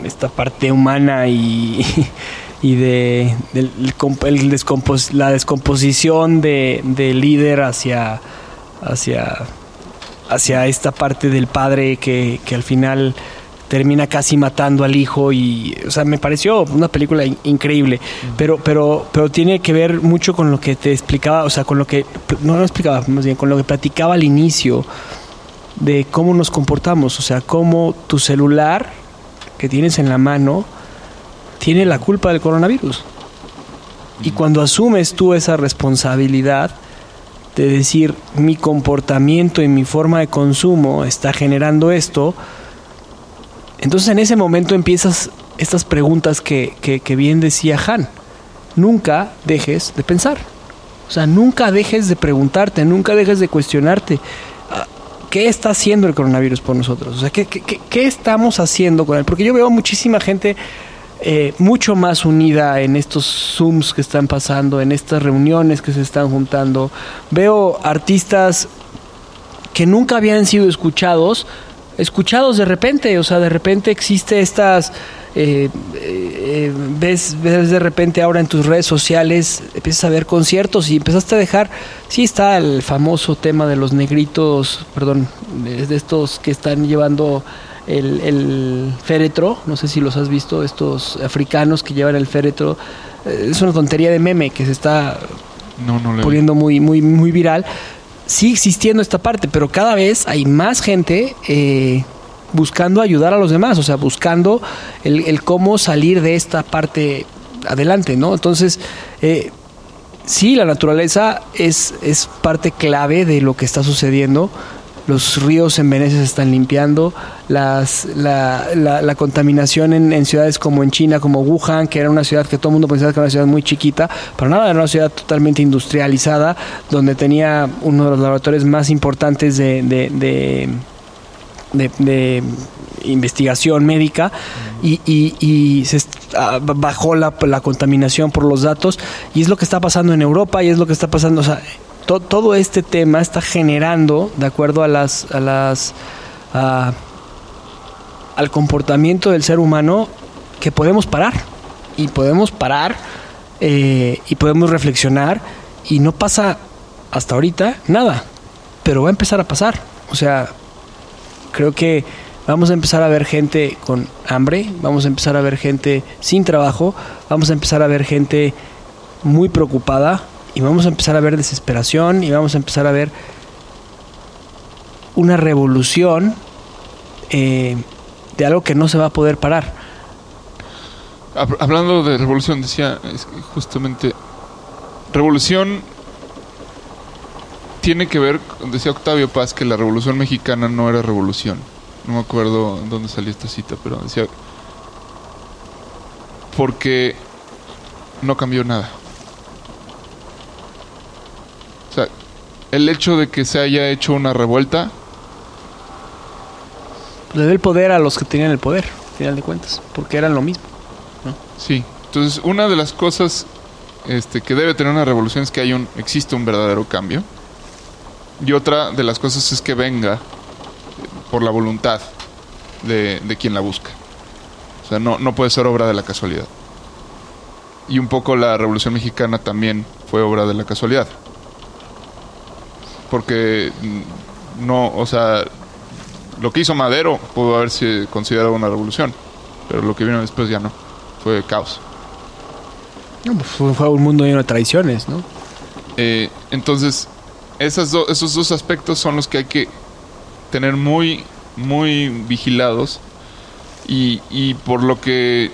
esta parte humana y, *laughs* y de del- el comp- el descompos- la descomposición de, del líder hacia, hacia, hacia esta parte del padre que, que al final termina casi matando al hijo y o sea me pareció una película in- increíble. Pero pero pero tiene que ver mucho con lo que te explicaba o sea con lo que no no explicaba más bien con lo que platicaba al inicio de cómo nos comportamos, o sea, cómo tu celular que tienes en la mano tiene la culpa del coronavirus. Y cuando asumes tú esa responsabilidad de decir mi comportamiento y mi forma de consumo está generando esto, entonces en ese momento empiezas estas preguntas que, que, que bien decía Han. Nunca dejes de pensar. O sea, nunca dejes de preguntarte, nunca dejes de cuestionarte. ¿Qué está haciendo el coronavirus por nosotros? O sea, ¿qué, qué, qué- qué estamos haciendo con él? Porque yo veo muchísima gente eh, mucho más unida en estos Zooms que están pasando, en estas reuniones que se están juntando. Veo artistas que nunca habían sido escuchados, escuchados de repente, o sea, de repente existe estas, eh, eh, ves, ves de repente ahora en tus redes sociales, empiezas a ver conciertos y empezaste a dejar, sí está el famoso tema de los negritos, perdón, de, estos que están llevando el, el féretro, no sé si los has visto, estos africanos que llevan el féretro, eh, es una tontería de meme que se está
No, no vi.
poniendo muy, muy, muy viral. Sigue existiendo esta parte, pero cada vez hay más gente eh, buscando ayudar a los demás, o sea, buscando el, el cómo salir de esta parte adelante, ¿no? Entonces, eh, sí, la naturaleza es, es parte clave de lo que está sucediendo. Los ríos en Venecia se están limpiando, las, la, la, la contaminación en, en ciudades como en China, como Wuhan, que era una ciudad que todo el mundo pensaba que era una ciudad muy chiquita, pero nada, era una ciudad totalmente industrializada, donde tenía uno de los laboratorios más importantes de, de, de investigación médica y, y- se ah, bajó la, la contaminación por los datos y es lo que está pasando en Europa y es lo que está pasando, o sea, to- todo este tema está generando, de acuerdo a las, a las a- al comportamiento del ser humano, que podemos parar. Y podemos parar eh, y podemos reflexionar y no pasa hasta ahorita nada, pero va a empezar a pasar, o sea, creo que vamos a empezar a ver gente con hambre, vamos a empezar a ver gente sin trabajo, vamos a empezar a ver gente muy preocupada y vamos a empezar a ver desesperación y vamos a empezar a ver una revolución eh, de algo que no se va a poder parar.
Hab- Hablando de revolución, decía justamente revolución tiene que ver, decía Octavio Paz, que la revolución mexicana no era revolución. No me acuerdo dónde salió esta cita, pero decía porque no cambió nada. O sea, el hecho de que se haya hecho una revuelta
Le dio el poder a los que tenían el poder, al final de cuentas, porque eran lo mismo.
Sí, entonces una de las cosas este, que debe tener una revolución es que hay un, existe un verdadero cambio. Y otra de las cosas es que venga eh, por la voluntad de, de quien la busca. O sea, no, no puede ser obra de la casualidad. Y un poco la Revolución Mexicana también fue obra de la casualidad. Porque no, o sea, lo que hizo Madero pudo haberse considerado una revolución, pero lo que vino después ya no, fue caos.
No, pues fue, fue un mundo lleno de traiciones, ¿no?
Eh, entonces, esas do- esos dos aspectos son los que hay que tener muy, muy vigilados. Y, y por lo que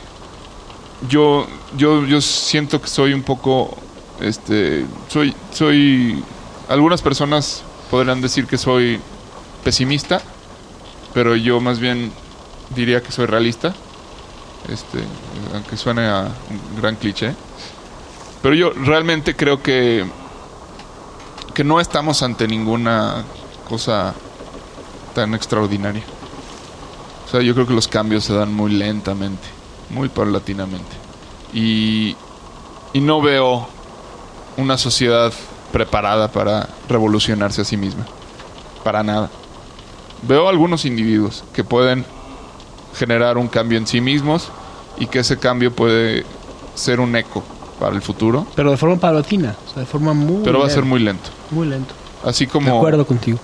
yo, yo, yo siento que soy un poco, este, soy, soy, algunas personas podrían decir que soy pesimista, pero yo más bien diría que soy realista, este, aunque suene a un gran cliché. Pero yo realmente creo que que no estamos ante ninguna cosa tan extraordinaria. O sea, yo creo que los cambios se dan muy lentamente, muy paulatinamente. Y, y no veo una sociedad preparada para revolucionarse a sí misma. Para nada. Veo algunos individuos que pueden generar un cambio en sí mismos y que ese cambio puede ser un eco para el futuro,
Pero de forma paulatina, o sea, de forma muy
pero va a ser muy lento.
muy lento.
Así
De
como,
acuerdo contigo.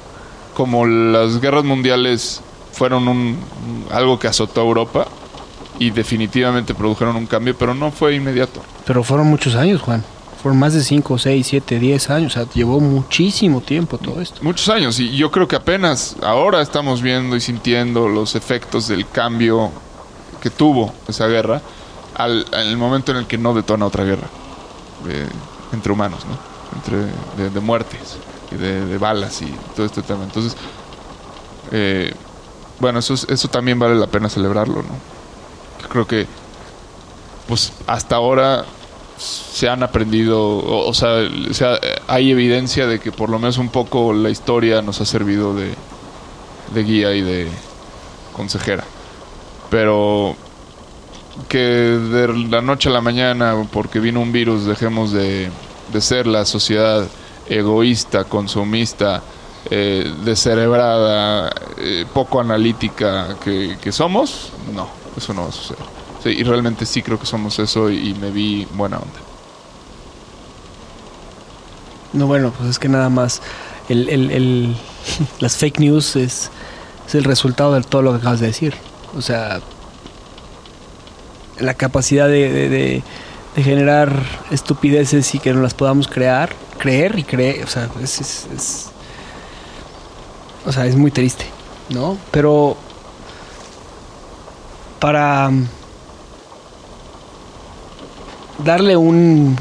como las guerras mundiales fueron un, algo que azotó a Europa y definitivamente produjeron un cambio, pero no fue inmediato.
Pero fueron muchos años, Juan. Fueron más de 5, 6, 7, 10 años. O sea, llevó muchísimo tiempo todo esto.
Muchos años y yo creo que apenas ahora estamos viendo y sintiendo los efectos del cambio que tuvo esa guerra al, al momento en el que no detona otra guerra eh, entre humanos, ¿no? Entre de, muertes y de, balas y todo este tema. Entonces, eh, bueno, eso, es- eso también vale la pena celebrarlo, ¿no? Yo creo que, pues, hasta ahora se han aprendido, o, sea, se ha- hay evidencia de que por lo menos un poco la historia nos ha servido de, de guía y de consejera. Pero que de la noche a la mañana, porque vino un virus, dejemos de, de ser la sociedad egoísta, consumista, eh, descerebrada, eh, poco analítica que, que somos, no, eso no va a suceder. Sí, y realmente sí creo que somos eso y, me vi buena onda.
No, bueno, pues es que nada más el, el- *laughs* las fake news es, es el resultado de todo lo que acabas de decir. O sea, la capacidad de, de- generar estupideces y que no las podamos crear, creer y creer, o sea, es, es- es- o sea, es muy triste, ¿no? Pero para darle un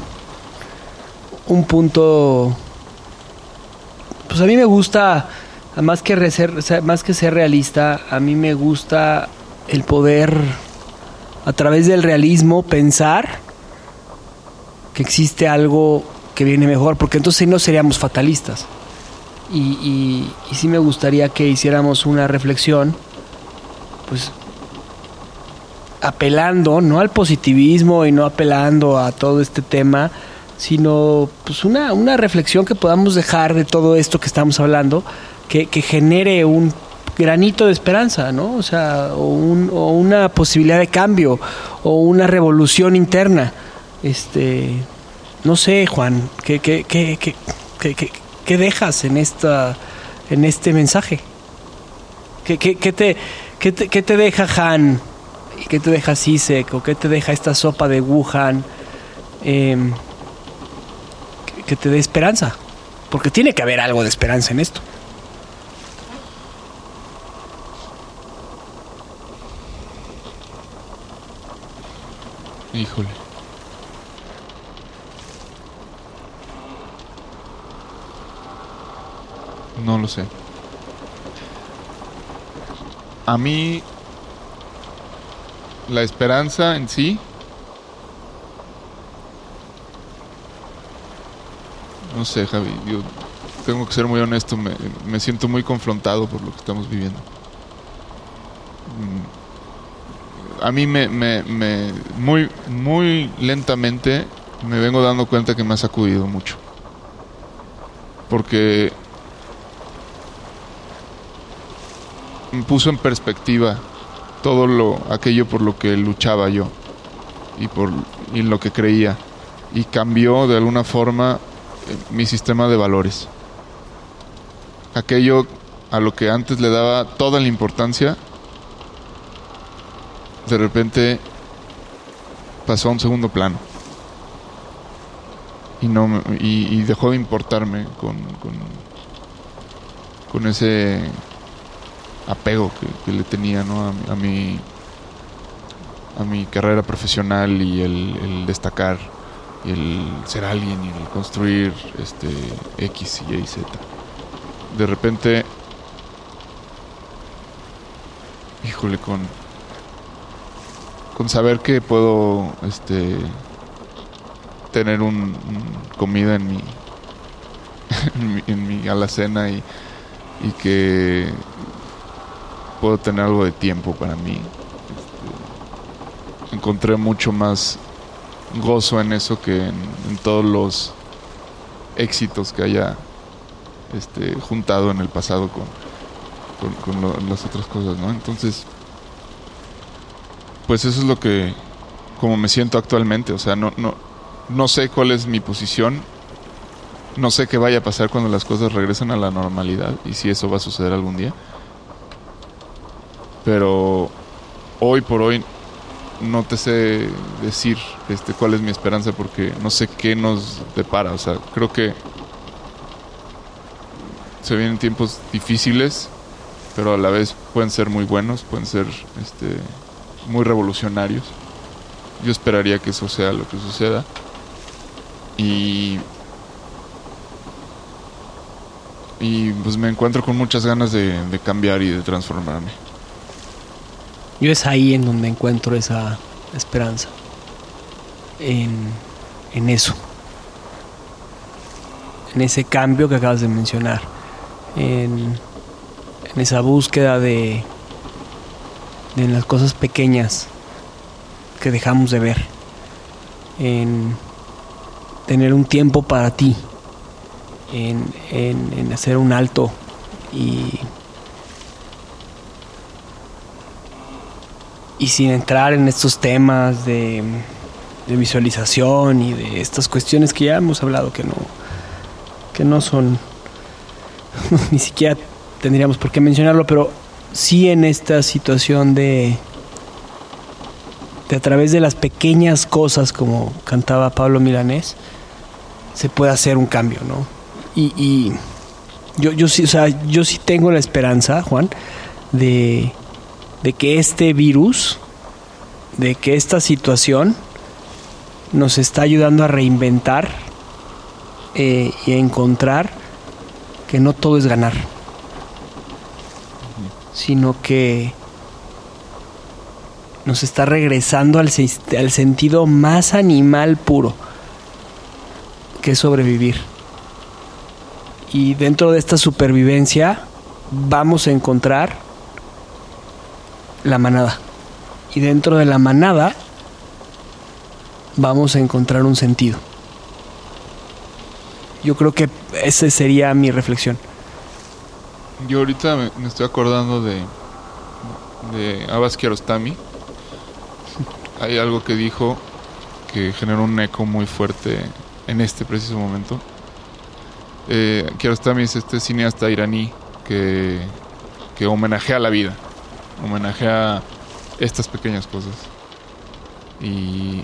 un punto pues a mí me gusta más que ser, más que ser realista a mí me gusta el poder a través del realismo pensar que existe algo que viene mejor porque entonces no seríamos fatalistas. Y, y, y sí me gustaría que hiciéramos una reflexión pues apelando no al positivismo y no apelando a todo este tema, sino pues una, una reflexión que podamos dejar de todo esto que estamos hablando, que, que genere un granito de esperanza, ¿no? O sea, o, un, o, una posibilidad de cambio, o una revolución interna. Este, no sé, Juan, ¿qué, qué, qué, qué, dejas en, esta, en este mensaje? ¿Qué, te, qué, te, ¿Qué te deja Han? ¿Y qué te deja Sisek? ¿O qué te deja esta sopa de Wuhan? Eh, que te dé esperanza. Porque tiene que haber algo de esperanza en esto.
Híjole. No lo sé. A mí la esperanza en sí. No sé Javi yo tengo que ser muy honesto me, me siento muy confrontado por lo que estamos viviendo. A mí me, me, me, muy muy lentamente me vengo dando cuenta que me ha sacudido mucho. Porque me puso en perspectiva todo lo aquello por lo que luchaba yo y por y lo que creía. Y cambió de alguna forma eh, mi sistema de valores. Aquello a lo que antes le daba toda la importancia de repente pasó a un segundo plano. Y no y, y dejó de importarme con, con, con ese apego que, le tenía ¿no? a, a, mi a mi carrera profesional y el, destacar y el ser alguien y el construir este X y Z de repente híjole con con saber que puedo este tener un, un comida en mi, *laughs* en mi en mi alacena y y que puedo tener algo de tiempo para mí. Este, encontré mucho más gozo en eso que en, todos los éxitos que haya este, juntado en el pasado con, con, las otras cosas, ¿no? Entonces, pues eso es lo que, como me siento actualmente, o sea, no, no, no sé cuál es mi posición, no sé qué vaya a pasar cuando las cosas regresen a la normalidad y si eso va a suceder algún día pero hoy por hoy no te sé decir este cuál es mi esperanza porque no sé qué nos depara, o sea, creo que se vienen tiempos difíciles, pero a la vez pueden ser muy buenos, pueden ser este muy revolucionarios. Yo esperaría que eso sea lo que suceda. Y y pues me encuentro con muchas ganas de, de cambiar y de transformarme.
Yo es ahí en donde encuentro esa esperanza. En, en eso. En ese cambio que acabas de mencionar. En, en esa búsqueda de, de las cosas pequeñas que dejamos de ver. En tener un tiempo para ti. En, en, en hacer un alto y y sin entrar en estos temas de, visualización y de estas cuestiones que ya hemos hablado que no que no son *laughs* ni siquiera tendríamos por qué mencionarlo pero sí en esta situación de de a través de las pequeñas cosas como cantaba Pablo Milanés se puede hacer un cambio no y, y yo yo sí o sea yo sí tengo la esperanza Juan de de que este virus de que esta situación nos está ayudando a reinventar eh, y a encontrar que no todo es ganar, sino que nos está regresando al, al sentido más animal puro, que es sobrevivir. Y dentro de esta supervivencia vamos a encontrar la manada. Y dentro de la manada vamos a encontrar un sentido. Yo creo que esa sería mi reflexión.
Yo ahorita me, me estoy acordando de, de Abbas Kiarostami. *laughs* Hay algo que dijo que generó un eco muy fuerte en este preciso momento. Eh, Kiarostami es este cineasta iraní que, que homenajea la vida, homenajea estas pequeñas cosas. Y,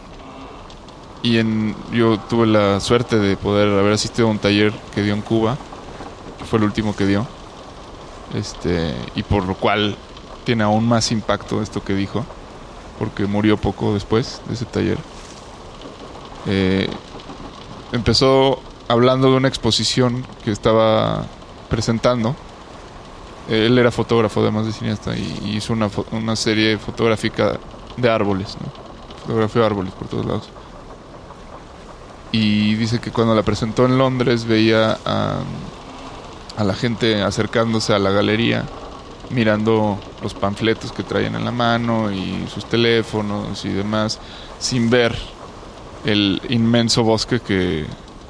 y en, yo tuve la suerte de poder haber asistido a un taller que dio en Cuba, que fue el último que dio este y por lo cual tiene aún más impacto esto que dijo porque murió poco después de ese taller Eh, empezó hablando de una exposición que estaba presentando él era fotógrafo además de cineasta y, hizo una, una serie fotográfica de árboles ¿no? fotografió árboles por todos lados y dice que cuando la presentó en Londres veía a a la gente acercándose a la galería, mirando los panfletos que traían en la mano y sus teléfonos y demás, sin ver el inmenso bosque que,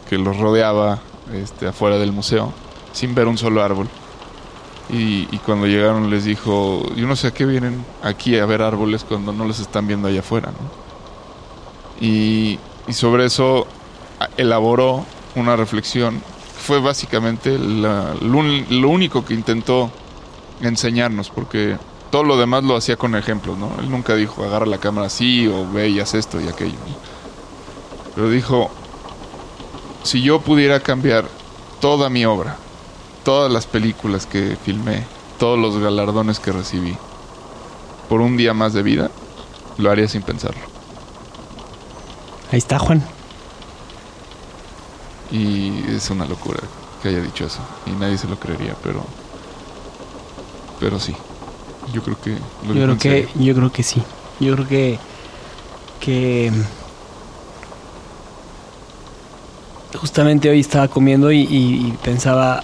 que los rodeaba este, afuera del museo, sin ver un solo árbol. Y, cuando llegaron les dijo, yo no sé a qué vienen aquí a ver árboles cuando no los están viendo allá afuera. Y, sobre eso elaboró una reflexión fue básicamente lo único que intentó enseñarnos, porque todo lo demás lo hacía con ejemplos, ¿no? Él nunca dijo, agarra la cámara así o ve y haz esto y aquello. ¿no? Pero dijo, si yo pudiera cambiar toda mi obra, todas las películas que filmé, todos los galardones que recibí, por un día más de vida, lo haría sin pensarlo.
Ahí está Juan.
Y es una locura que haya dicho eso. Y nadie se lo creería, pero. Pero sí. Yo creo que lo
Yo creo que, yo creo que sí. Yo creo que, que justamente hoy estaba comiendo y, y- y pensaba,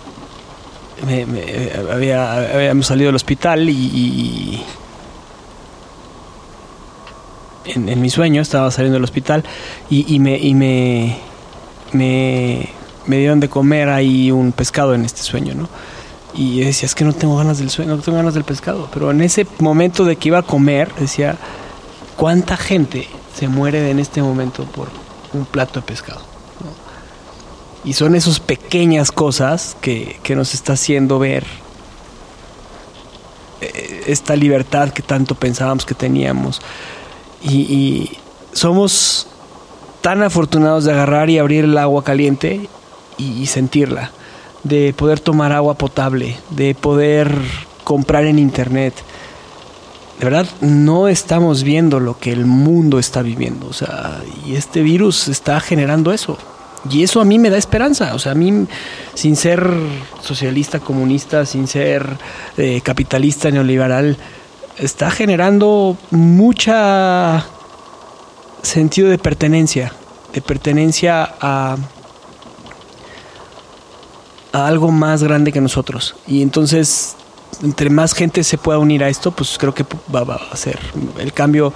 me- me- había, habíamos salido del hospital y, en mi sueño estaba saliendo del hospital y, y me, y me, me, me dieron de comer ahí un pescado en este sueño, ¿no? Y decía, es que no tengo ganas del sueño, no tengo ganas del pescado. Pero en ese momento de que iba a comer, decía, ¿cuánta gente se muere en este momento por un plato de pescado? Y son esas pequeñas cosas que, que nos está haciendo ver eh, esta libertad que tanto pensábamos que teníamos. Y, y somos tan afortunados de agarrar y abrir el agua caliente y, y sentirla, de poder tomar agua potable, de poder comprar en internet. De verdad, no estamos viendo lo que el mundo está viviendo. O sea, y este virus está generando eso. Y eso a mí me da esperanza. O sea, a mí, sin ser socialista, comunista, sin ser eh, capitalista, neoliberal, está generando mucha sentido de pertenencia. De pertenencia a, a algo más grande que nosotros. Y entonces, entre más gente se pueda unir a esto, pues creo que va, va a ser el cambio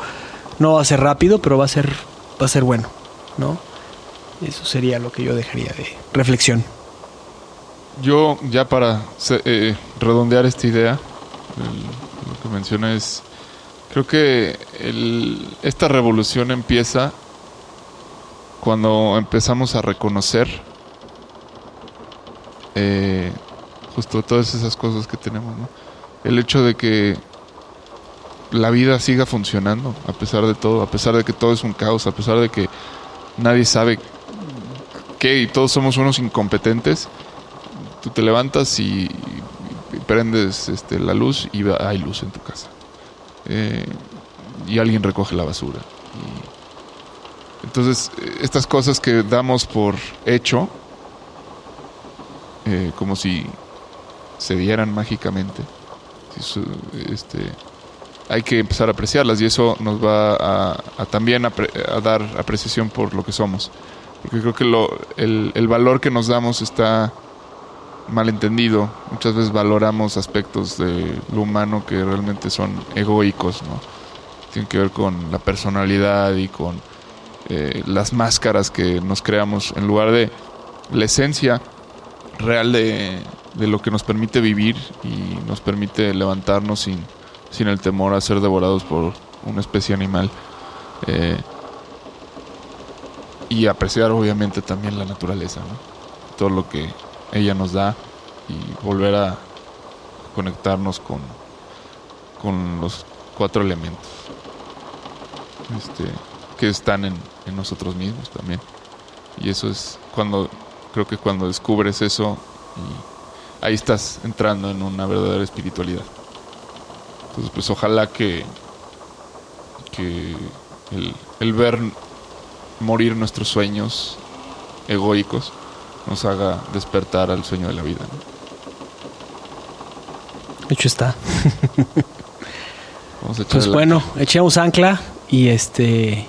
no va a ser rápido, pero va a ser va a ser bueno, ¿no? Eso sería lo que yo dejaría de reflexión.
Yo, ya para eh, redondear esta idea, lo que menciona es. Creo que el- esta revolución empieza cuando empezamos a reconocer eh, justo todas esas cosas que tenemos. El hecho de que la vida siga funcionando a pesar de todo, a pesar de que todo es un caos, a pesar de que nadie sabe y todos somos unos incompetentes. Tú te levantas y, prendes este, la luz y hay luz en tu casa. Eh, y alguien recoge la basura. Entonces, estas cosas que damos por hecho, eh, como si se dieran mágicamente, este, hay que empezar a apreciarlas y eso nos va también a dar apreciación por lo que somos. Porque creo que lo, el, el valor que nos damos está malentendido. Muchas veces valoramos aspectos de lo humano que realmente son egoicos, ¿no? Tienen que ver con la personalidad y con eh, las máscaras que nos creamos en lugar de la esencia real de, de lo que nos permite vivir y nos permite levantarnos sin, sin el temor a ser devorados por una especie animal. Eh, y apreciar obviamente también la naturaleza, todo lo que ella nos da y volver a conectarnos con, con los cuatro elementos este, que están en, en nosotros mismos también. Y eso es cuando, creo que cuando descubres eso, y ahí estás entrando en una verdadera espiritualidad. Entonces, pues ojalá que, que el, el ver morir nuestros sueños egoicos nos haga despertar al sueño de la vida. ¿no?
Hecho está. *laughs*
Vamos a
Pues bueno, echamos ancla y este.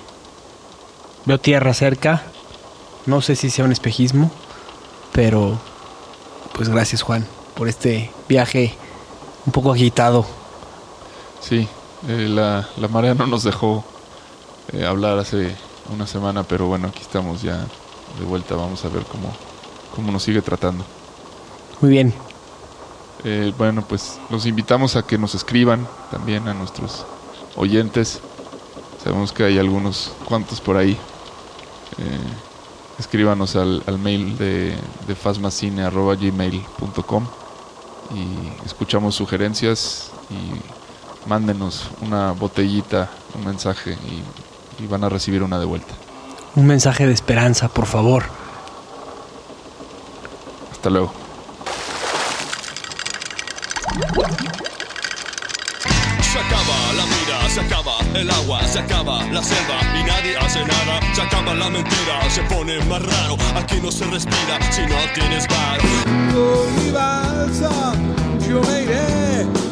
Veo tierra cerca. No sé si sea un espejismo, pero. Pues gracias, Juan, por este viaje un poco agitado.
Sí, eh, la, la marea no nos dejó eh, hablar hace una semana, pero bueno, aquí estamos ya de vuelta. Vamos a ver cómo, cómo nos sigue tratando.
Muy bien.
Eh, bueno, pues los invitamos a que nos escriban también a nuestros oyentes. Sabemos que hay algunos cuantos por ahí. Eh, escríbanos al, al mail de, de fasmacine.gmail.com y escuchamos sugerencias y mándenos una botellita, un mensaje y, y van a recibir una de vuelta.
Un mensaje de esperanza, por favor.
Hasta luego.
Se acaba la vida, se acaba el agua, se acaba la selva y nadie hace nada. Se acaba la mentira, se pone más raro. Aquí no se respira si no tienes bar.
Levi, son, you made it.